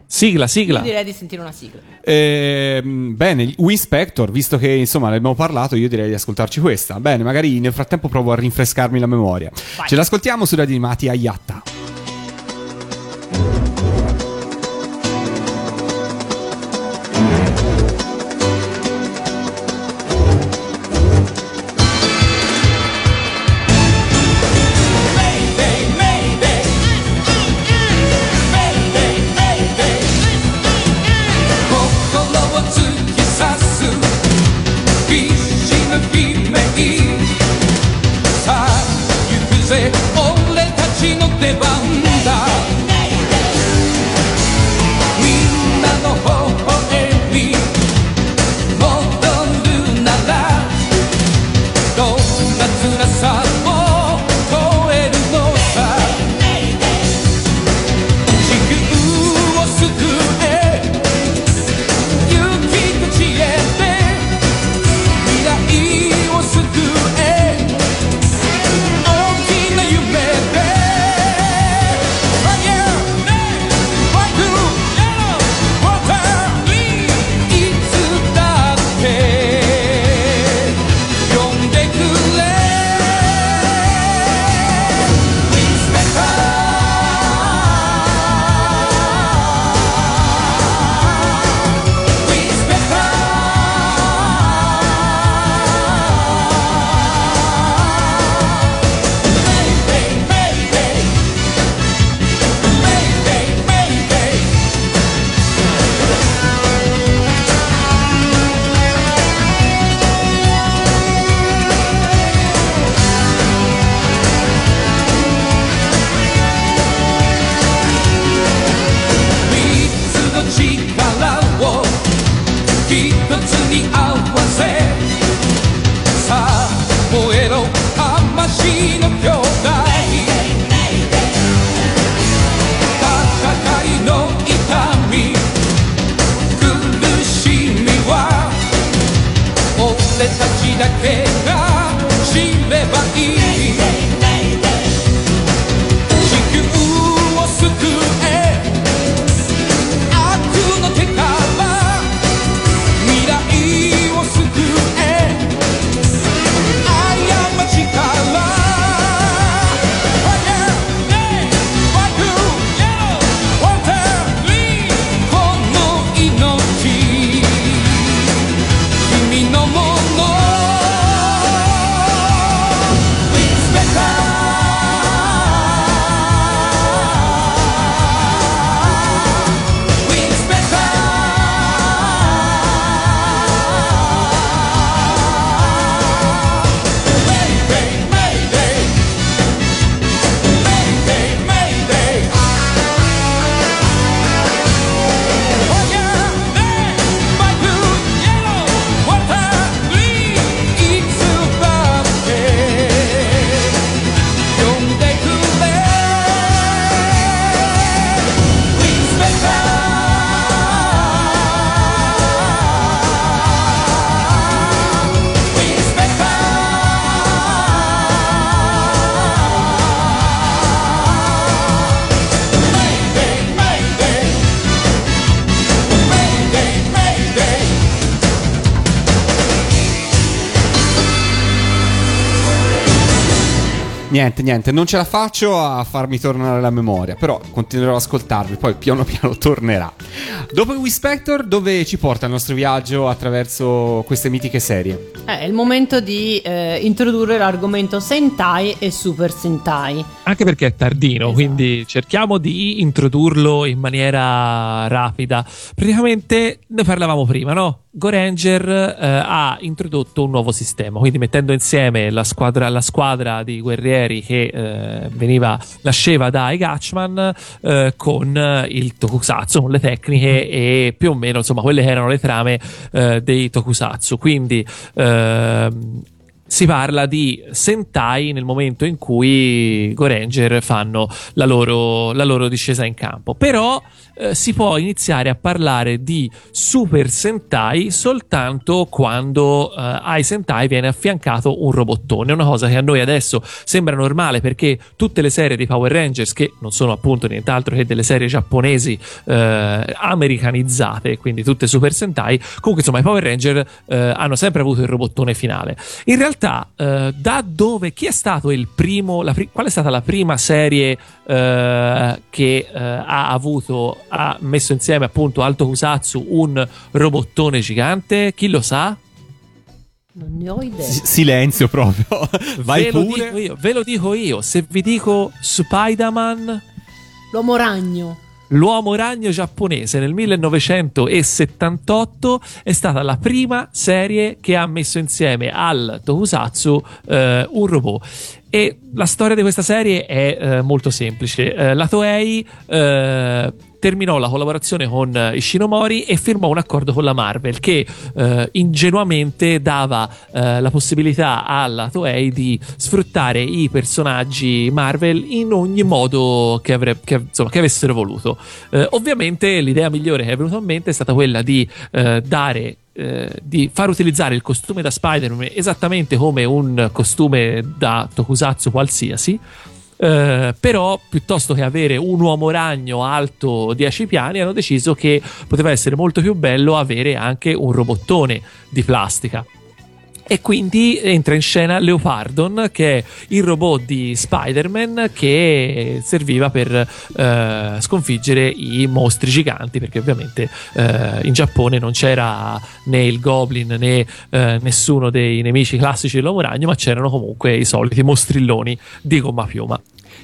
Sigla, Io sigla. direi di sentire una sigla. Ehm, bene, Winspector, visto che insomma ne abbiamo parlato, io direi di ascoltarci questa. Bene, magari nel frattempo provo a rinfrescarmi la memoria. Vai. Ce l'ascoltiamo su Radio Animati a Yatta. Niente, niente, non ce la faccio a farmi tornare la memoria, però continuerò ad ascoltarvi, poi piano piano tornerà. Dopo il Spector, dove ci porta il nostro viaggio attraverso queste mitiche serie? Eh, È il momento di eh, introdurre l'argomento Sentai e Super Sentai. Anche perché è tardino, Esatto. quindi cerchiamo di introdurlo in maniera rapida. Praticamente ne parlavamo prima, no? Goranger eh, ha introdotto un nuovo sistema, quindi mettendo insieme la squadra, la squadra di guerrieri che eh, veniva, nasceva da Gatchman eh, con eh, il Tokusatsu, con le tecniche e più o meno insomma quelle che erano le trame eh, dei Tokusatsu. Quindi ehm, si parla di Sentai nel momento in cui Goranger fanno la loro, la loro discesa in campo. Però eh, si può iniziare a parlare di Super Sentai soltanto quando eh, ai Sentai viene affiancato un robottone. Una cosa che a noi adesso sembra normale perché tutte le serie dei Power Rangers, che non sono appunto nient'altro che delle serie giapponesi eh, americanizzate, quindi tutte Super Sentai, comunque insomma i Power Ranger eh, hanno sempre avuto il robottone finale. In realtà, eh, da dove, chi è stato il primo, la pri- qual è stata la prima serie eh, che eh, ha avuto, ha messo insieme appunto Alto Kusatsu un robottone gigante? Chi lo sa? Non ne ho idea. S- silenzio proprio. Vai ve lo pure. dico io, ve lo dico io. Se vi dico Spider-Man, L'uomo ragno. L'uomo ragno giapponese nel 1978 è stata la prima serie che ha messo insieme al Tokusatsu eh, un robot. E la storia di questa serie è eh, molto semplice. Eh, la Toei eh, terminò la collaborazione con Ishinomori e firmò un accordo con la Marvel che eh, ingenuamente dava eh, la possibilità alla Toei di sfruttare i personaggi Marvel in ogni modo che, avre- che, insomma, che avessero voluto. Eh, ovviamente l'idea migliore che è venuta in mente è stata quella di dare eh, di far utilizzare il costume da Spider-Man esattamente come un costume da Tokusatsu qualsiasi. eh, però piuttosto che avere un uomo ragno alto 10 piani hanno deciso che poteva essere molto più bello avere anche un robottone di plastica e quindi entra in scena Leopardon che è il robot di Spider-Man che serviva per eh, sconfiggere i mostri giganti perché ovviamente eh, in Giappone non c'era né il Goblin né eh, nessuno dei nemici classici dell'uomo ragno ma c'erano comunque i soliti mostrilloni di gomma piuma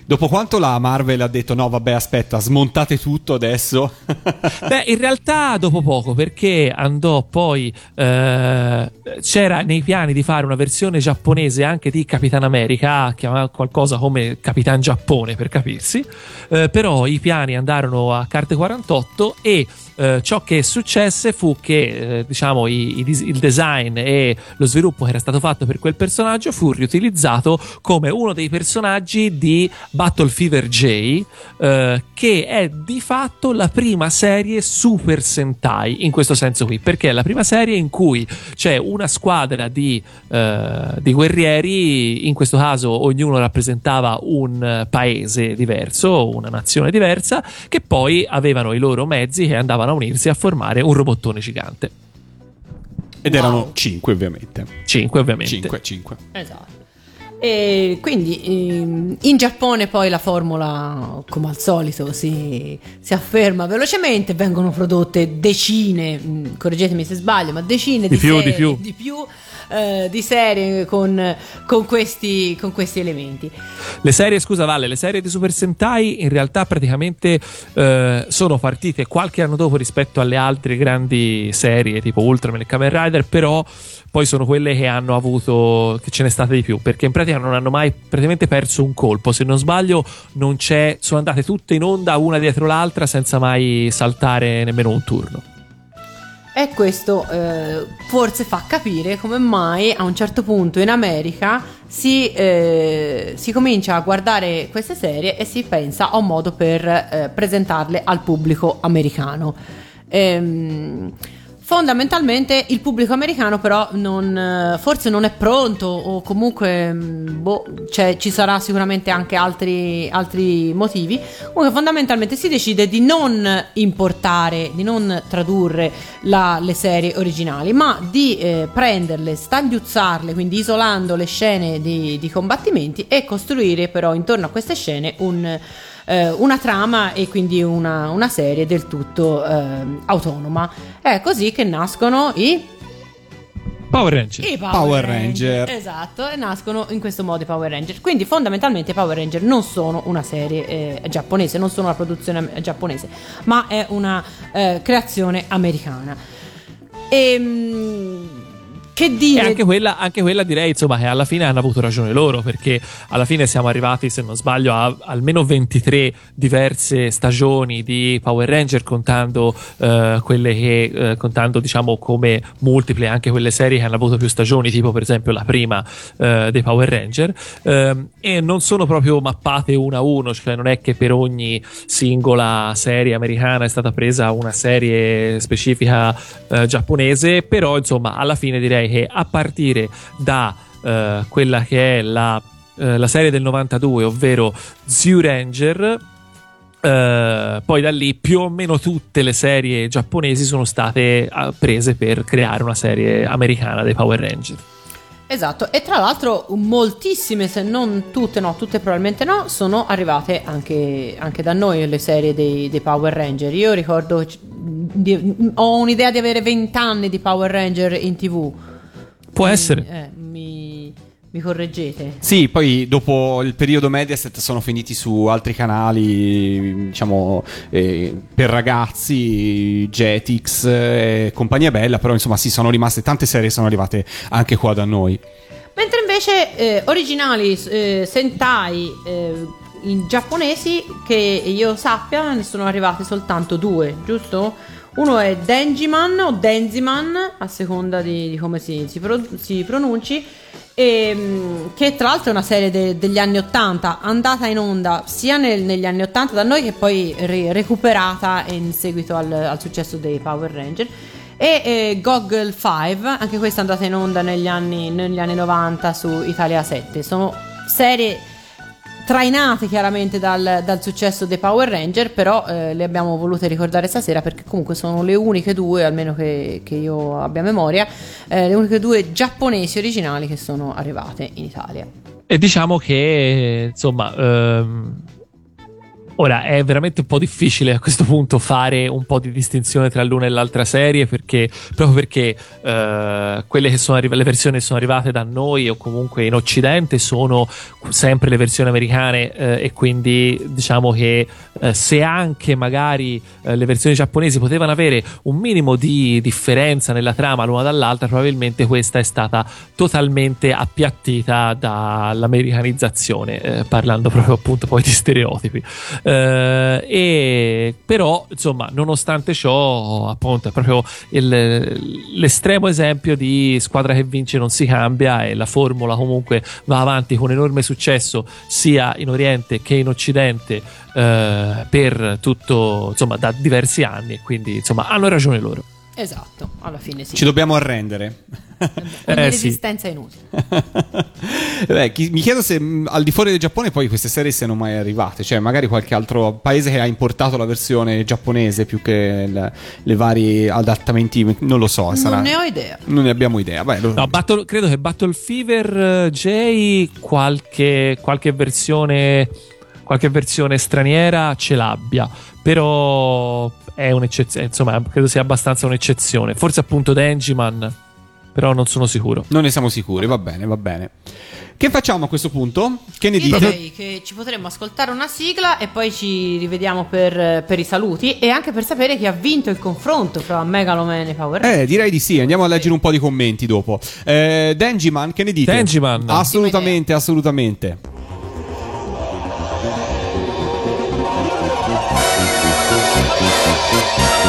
Dopo quanto la Marvel ha detto no, vabbè, aspetta, smontate tutto adesso. Beh, in realtà dopo poco, perché andò poi. eh, c'era nei piani di fare una versione giapponese anche di Capitan America, chiamava qualcosa come Capitan Giappone per capirsi. eh, però i piani andarono a carte 48 e. eh, ciò che successe fu che eh, diciamo i- i il design e lo sviluppo che era stato fatto per quel personaggio fu riutilizzato come uno dei personaggi di Battle Fever J eh, che è di fatto la prima serie Super Sentai in questo senso qui. Perché è la prima serie in cui c'è una squadra di, eh, di guerrieri in questo caso ognuno rappresentava un paese diverso una nazione diversa che poi avevano i loro mezzi che andavano a unirsi a formare un robottone gigante Ed erano 5, ovviamente. 5 ovviamente 5, 5. Esatto. E quindi ehm, in Giappone poi la formula, come al solito, si, si afferma velocemente, vengono prodotte decine, mh, correggetemi se sbaglio, ma decine di, Di più, serie, di più. Eh, di serie con, con questi, con questi elementi. Le serie, scusa Valle, le serie di Super Sentai in realtà praticamente eh, sono partite qualche anno dopo rispetto alle altre grandi serie tipo Ultraman e Kamen Rider, però poi sono quelle che hanno avuto, che ce n'è state di più, perché in pratica non hanno mai praticamente perso un colpo, se non sbaglio non c'è, sono andate tutte in onda una dietro l'altra senza mai saltare nemmeno un turno. E questo eh, forse fa capire come mai a un certo punto in America si, eh, si comincia a guardare queste serie e si pensa a un modo per eh, presentarle al pubblico americano. Ehm, Fondamentalmente il pubblico americano però non, eh, forse non è pronto o comunque mh, boh, cioè, ci sarà sicuramente anche altri, altri motivi. Comunque fondamentalmente si decide di non importare, di non tradurre la- le serie originali, ma di eh, prenderle, stagliuzzarle, quindi isolando le scene di, di combattimenti e costruire però intorno a queste scene un eh, una trama e quindi una, una serie del tutto ehm, autonoma. È così che nascono i, Power Ranger. i Power, Power Ranger. Ranger. Esatto, e nascono in questo modo i Power Ranger. Quindi fondamentalmente i Power Ranger non sono una serie eh, giapponese, non sono una produzione eh, giapponese, ma è una eh, creazione americana. Ehm, che E dire? anche quella, anche quella direi insomma che alla fine hanno avuto ragione loro perché alla fine siamo arrivati se non sbaglio a almeno 23 diverse stagioni di Power Ranger contando eh, quelle che eh, contando diciamo come multiple anche quelle serie che hanno avuto più stagioni tipo per esempio la prima eh, dei Power Ranger ehm, e non sono proprio mappate uno a uno cioè non è che per ogni singola serie americana è stata presa una serie specifica eh, giapponese però insomma alla fine direi che a partire da eh, quella che è la, eh, la serie del 92 ovvero Zoo Ranger eh, poi da lì più o meno tutte le serie giapponesi sono state eh, prese per creare una serie americana dei Power Ranger Esatto, e tra l'altro moltissime, se non tutte, no, tutte probabilmente no, sono arrivate anche, anche da noi le serie dei, dei Power Ranger. Io ricordo, di- ho un'idea di avere 20 anni di Power Ranger in tv. Può Mi- essere eh, mi, mi correggete? Sì, poi dopo il periodo Mediaset sono finiti su altri canali, diciamo, eh, per ragazzi, Jetix e compagnia bella, però insomma sì, sono rimaste tante serie, sono arrivate anche qua da noi. Mentre invece eh, originali eh, Sentai eh, in giapponesi, che io sappia, ne sono arrivate soltanto due, giusto? Uno è Denjiman o Denziman, a seconda di, di come si, si pro- si pronunci, ehm, che tra l'altro è una serie de- degli anni 80, andata in onda sia nel- negli anni 80 da noi che poi ri- recuperata in seguito al, al successo dei Power Ranger. E eh, Goggle 5, anche questa è andata in onda negli anni, negli anni 90 su Italia 7. Sono serie trainate chiaramente dal, dal successo dei Power Ranger, però eh, le abbiamo volute ricordare stasera perché comunque sono le uniche due, almeno che, che io abbia memoria, eh, le uniche due giapponesi originali che sono arrivate in Italia. E diciamo che, insomma, ehm, ora è veramente un po' difficile a questo punto fare un po' di distinzione tra l'una e l'altra serie, perché proprio perché eh, quelle che sono arrivate, le versioni che sono arrivate da noi o comunque in Occidente sono sempre le versioni americane eh, e quindi diciamo che eh, se anche magari eh, le versioni giapponesi potevano avere un minimo di differenza nella trama l'una dall'altra, probabilmente questa è stata totalmente appiattita dall'americanizzazione, eh, parlando proprio appunto poi di stereotipi. Eh, e però, insomma, nonostante ciò, appunto, è proprio il- l'estremo esempio di squadra che vince non si cambia e la formula comunque va avanti con enorme successo sia in Oriente che in Occidente eh, per tutto, insomma, da diversi anni. e Quindi, insomma, hanno ragione loro. Esatto, alla fine sì. Ci dobbiamo arrendere. Ogni Eh, sì. resistenza è inutile. Beh, chi- mi chiedo se mh, al di fuori del Giappone poi queste serie siano mai arrivate, cioè magari qualche altro paese che ha importato la versione giapponese più che le vari adattamenti, non lo so. sarà- Non ne ho idea. Non ne abbiamo idea. Beh, lo- No, Battle- credo che Battle Fever eh, J qualche, qualche versione qualche versione straniera ce l'abbia, però è un'eccezione, insomma, credo sia abbastanza un'eccezione. Forse appunto Denjiman, però non sono sicuro. Non ne siamo sicuri, va bene, va bene. Che facciamo a questo punto? Che ne dite? direi che ci potremmo ascoltare una sigla e poi ci rivediamo per, per i saluti e anche per sapere chi ha vinto il confronto fra Megaloman e Power Rangers. Eh, direi di sì, andiamo a leggere un po' di commenti dopo. Eh, Denjiman, che ne dite? Denjiman. Assolutamente, assolutamente.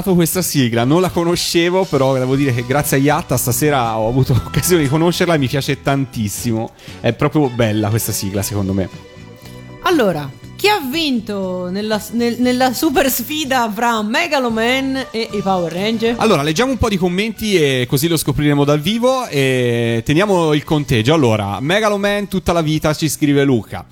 smisurato questa sigla, non la conoscevo, però devo dire che grazie a Yatta stasera ho avuto occasione di conoscerla e mi piace tantissimo. È proprio bella questa sigla, secondo me. Allora, vinto nella, nel- nella super sfida fra Megaloman e i Power Ranger? Allora, leggiamo un po' di commenti e così lo scopriremo dal vivo e teniamo il conteggio. Allora, Megaloman tutta la vita ci scrive Luca.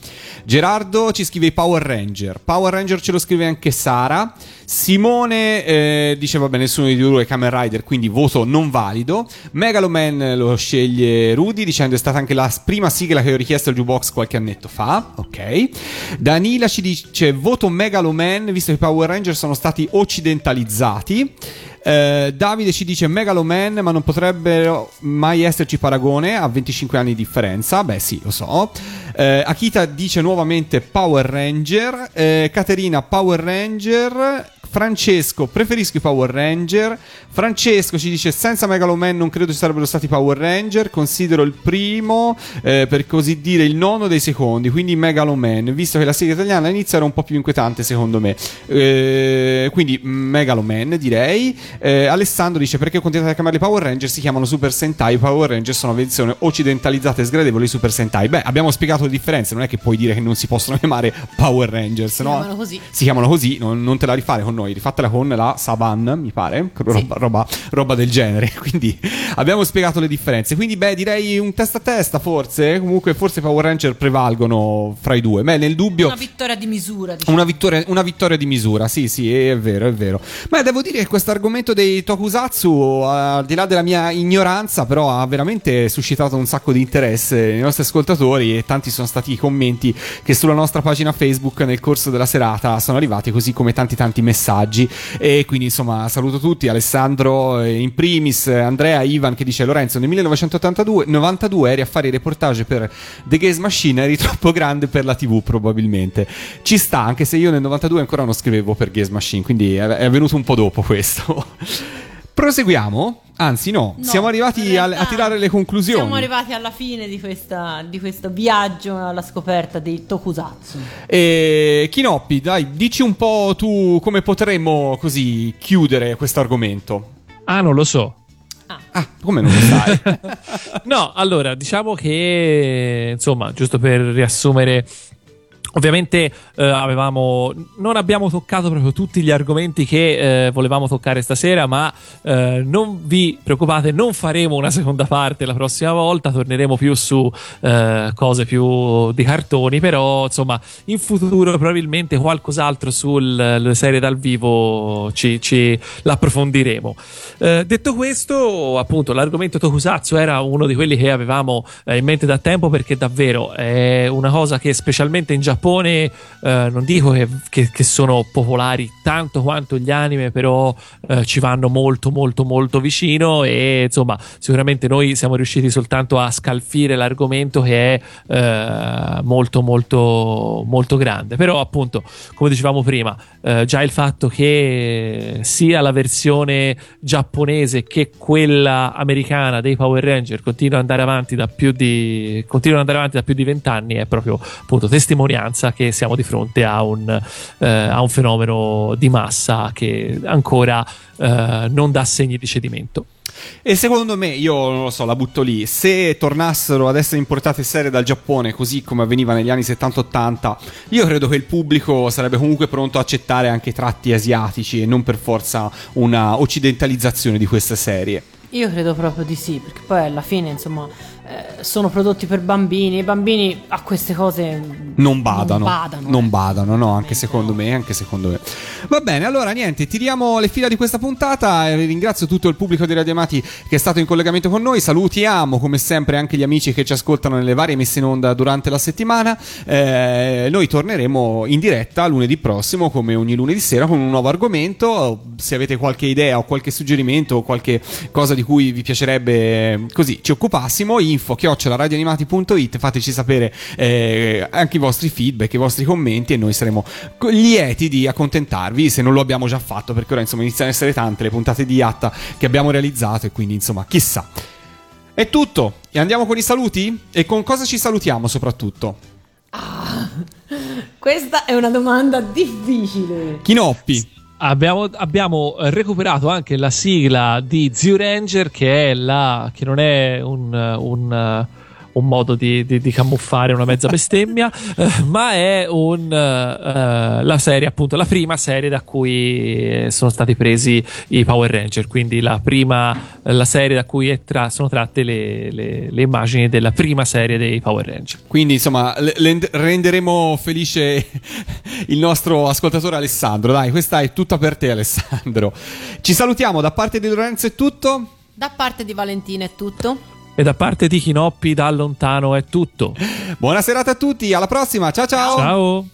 Gerardo ci scrive i Power Ranger. Power Ranger ce lo scrive anche Sara. Simone eh, dice vabbè nessuno di due è Kamen Rider quindi voto non valido Megaloman lo sceglie Rudy dicendo è stata anche la prima sigla che ho richiesto al jukebox qualche annetto fa ok Danila ci dice voto Megaloman visto che i Power Ranger sono stati occidentalizzati eh, Davide ci dice Megaloman, ma non potrebbero mai esserci paragone a 25 anni di differenza. Beh, sì, lo so. Eh, Akita dice nuovamente Power Ranger. Eh, Caterina Power Ranger. Francesco, preferisco i Power Ranger. Francesco ci dice: Senza Megaloman non credo ci sarebbero stati Power Ranger. Considero il primo, eh, per così dire, il nono dei secondi. Quindi Megaloman, visto che la serie italiana all'inizio era un po' più inquietante, secondo me. Eh, quindi Megaloman, direi. Eh, Alessandro dice: Perché continuate a chiamarli Power Ranger? Si chiamano Super Sentai. I Power Ranger sono una versione occidentalizzata e sgradevole di Super Sentai. Beh, abbiamo spiegato le differenze. Non è che puoi dire che non si possono chiamare Power Rangers, Si no? chiamano così. si chiamano così, non, non te la rifare con noi, rifatela con la Saban, mi pare, roba, roba- roba del genere. Quindi abbiamo spiegato le differenze. Quindi, beh, direi un testa a testa, forse. Comunque, forse i Power Ranger prevalgono fra i due. Beh, nel dubbio. Una vittoria di misura, diciamo. Una vittoria, una vittoria di misura, sì, sì, è vero, è vero. Ma devo dire che questo argomento dei tokusatsu, al di là della mia ignoranza, però ha veramente suscitato un sacco di interesse nei nostri ascoltatori e tanti sono stati i commenti che sulla nostra pagina Facebook nel corso della serata sono arrivati, così come tanti tanti messaggi. E quindi insomma saluto tutti, Alessandro eh, in primis, Andrea, Ivan che dice Lorenzo nel 1982 92 eri a fare i reportage per The Gaze Machine, eri troppo grande per la TV probabilmente. Ci sta, anche se io nel 92 ancora non scrivevo per Gaze Machine, quindi è, è venuto un po' dopo questo. Proseguiamo. Anzi, no, No, siamo arrivati a, a tirare le conclusioni. Siamo arrivati alla fine di, questa- di questo viaggio alla scoperta dei tokusatsu. E Kinoppi, dai, dici un po' tu come potremmo così chiudere questo argomento. Ah, non lo so. Ah, come non lo sai? No, allora, diciamo che, insomma, giusto per riassumere. Ovviamente eh, avevamo, non abbiamo toccato proprio tutti gli argomenti che eh, volevamo toccare stasera, ma eh, non vi preoccupate, non faremo una seconda parte la prossima volta, torneremo più su eh, cose più di cartoni, però insomma in futuro probabilmente qualcos'altro sulle serie dal vivo ci, ci l'approfondiremo. Eh, detto questo, appunto, l'argomento Tokusatsu era uno di quelli che avevamo eh, in mente da tempo perché davvero è una cosa che specialmente in Giappone, eh, non dico che, che- che sono popolari tanto quanto gli anime, però eh, ci vanno molto molto molto vicino e insomma sicuramente noi siamo riusciti soltanto a scalfire l'argomento che è eh, molto molto molto grande. Però appunto, come dicevamo prima, eh, già il fatto che sia la versione giapponese che quella americana dei Power Ranger continua ad andare avanti da più di continuano ad andare avanti da più di vent'anni è proprio appunto testimonianza che siamo di fronte a un, eh, a un fenomeno di massa che ancora eh, non dà segni di cedimento. E secondo me, io non lo so, la butto lì. Se tornassero ad essere importate serie dal Giappone, così come avveniva negli anni 70-80, io credo che il pubblico sarebbe comunque pronto a accettare anche tratti asiatici e non per forza una occidentalizzazione di queste serie. Io credo proprio di sì, perché poi alla fine, insomma, eh, sono prodotti per bambini. I bambini a queste cose Non badano. Non badano. Non eh. badano, no, anche secondo me, anche secondo me. Va bene, allora niente, tiriamo le fila di questa puntata. Ringrazio tutto il pubblico di Radio Amati che è stato in collegamento con noi. Salutiamo come sempre anche gli amici che ci ascoltano nelle varie messe in onda durante la settimana. Eh, noi torneremo in diretta lunedì prossimo, come ogni lunedì sera, con un nuovo argomento. Se avete qualche idea o qualche suggerimento o qualche cosa di cui vi piacerebbe così ci occupassimo, info radioanimati.it fateci sapere eh, anche i vostri feedback, i vostri commenti e noi saremo lieti di accontentarvi se non lo abbiamo già fatto perché ora insomma iniziano ad essere tante le puntate di Yatta che abbiamo realizzato e quindi insomma chissà. È tutto e andiamo con i saluti? E con cosa ci salutiamo soprattutto? Questa è una domanda difficile. Kinoppi. Abbiamo, abbiamo recuperato anche la sigla di Zio Ranger, che la. che non è un. un un modo di, di- di camuffare una mezza bestemmia, eh, ma è un, eh, la serie, appunto, la prima serie da cui eh, sono stati presi i Power Ranger. Quindi la prima, la serie da cui tra- sono tratte le, le- le immagini della prima serie dei Power Ranger. Quindi insomma renderemo felice il nostro ascoltatore Alessandro. Dai, questa è tutta per te Alessandro. Ci salutiamo da parte di Lorenzo è tutto. Da parte di Valentina è tutto. E da parte di Chinoppi da lontano è tutto. Buona serata a tutti, alla prossima, ciao ciao. Ciao.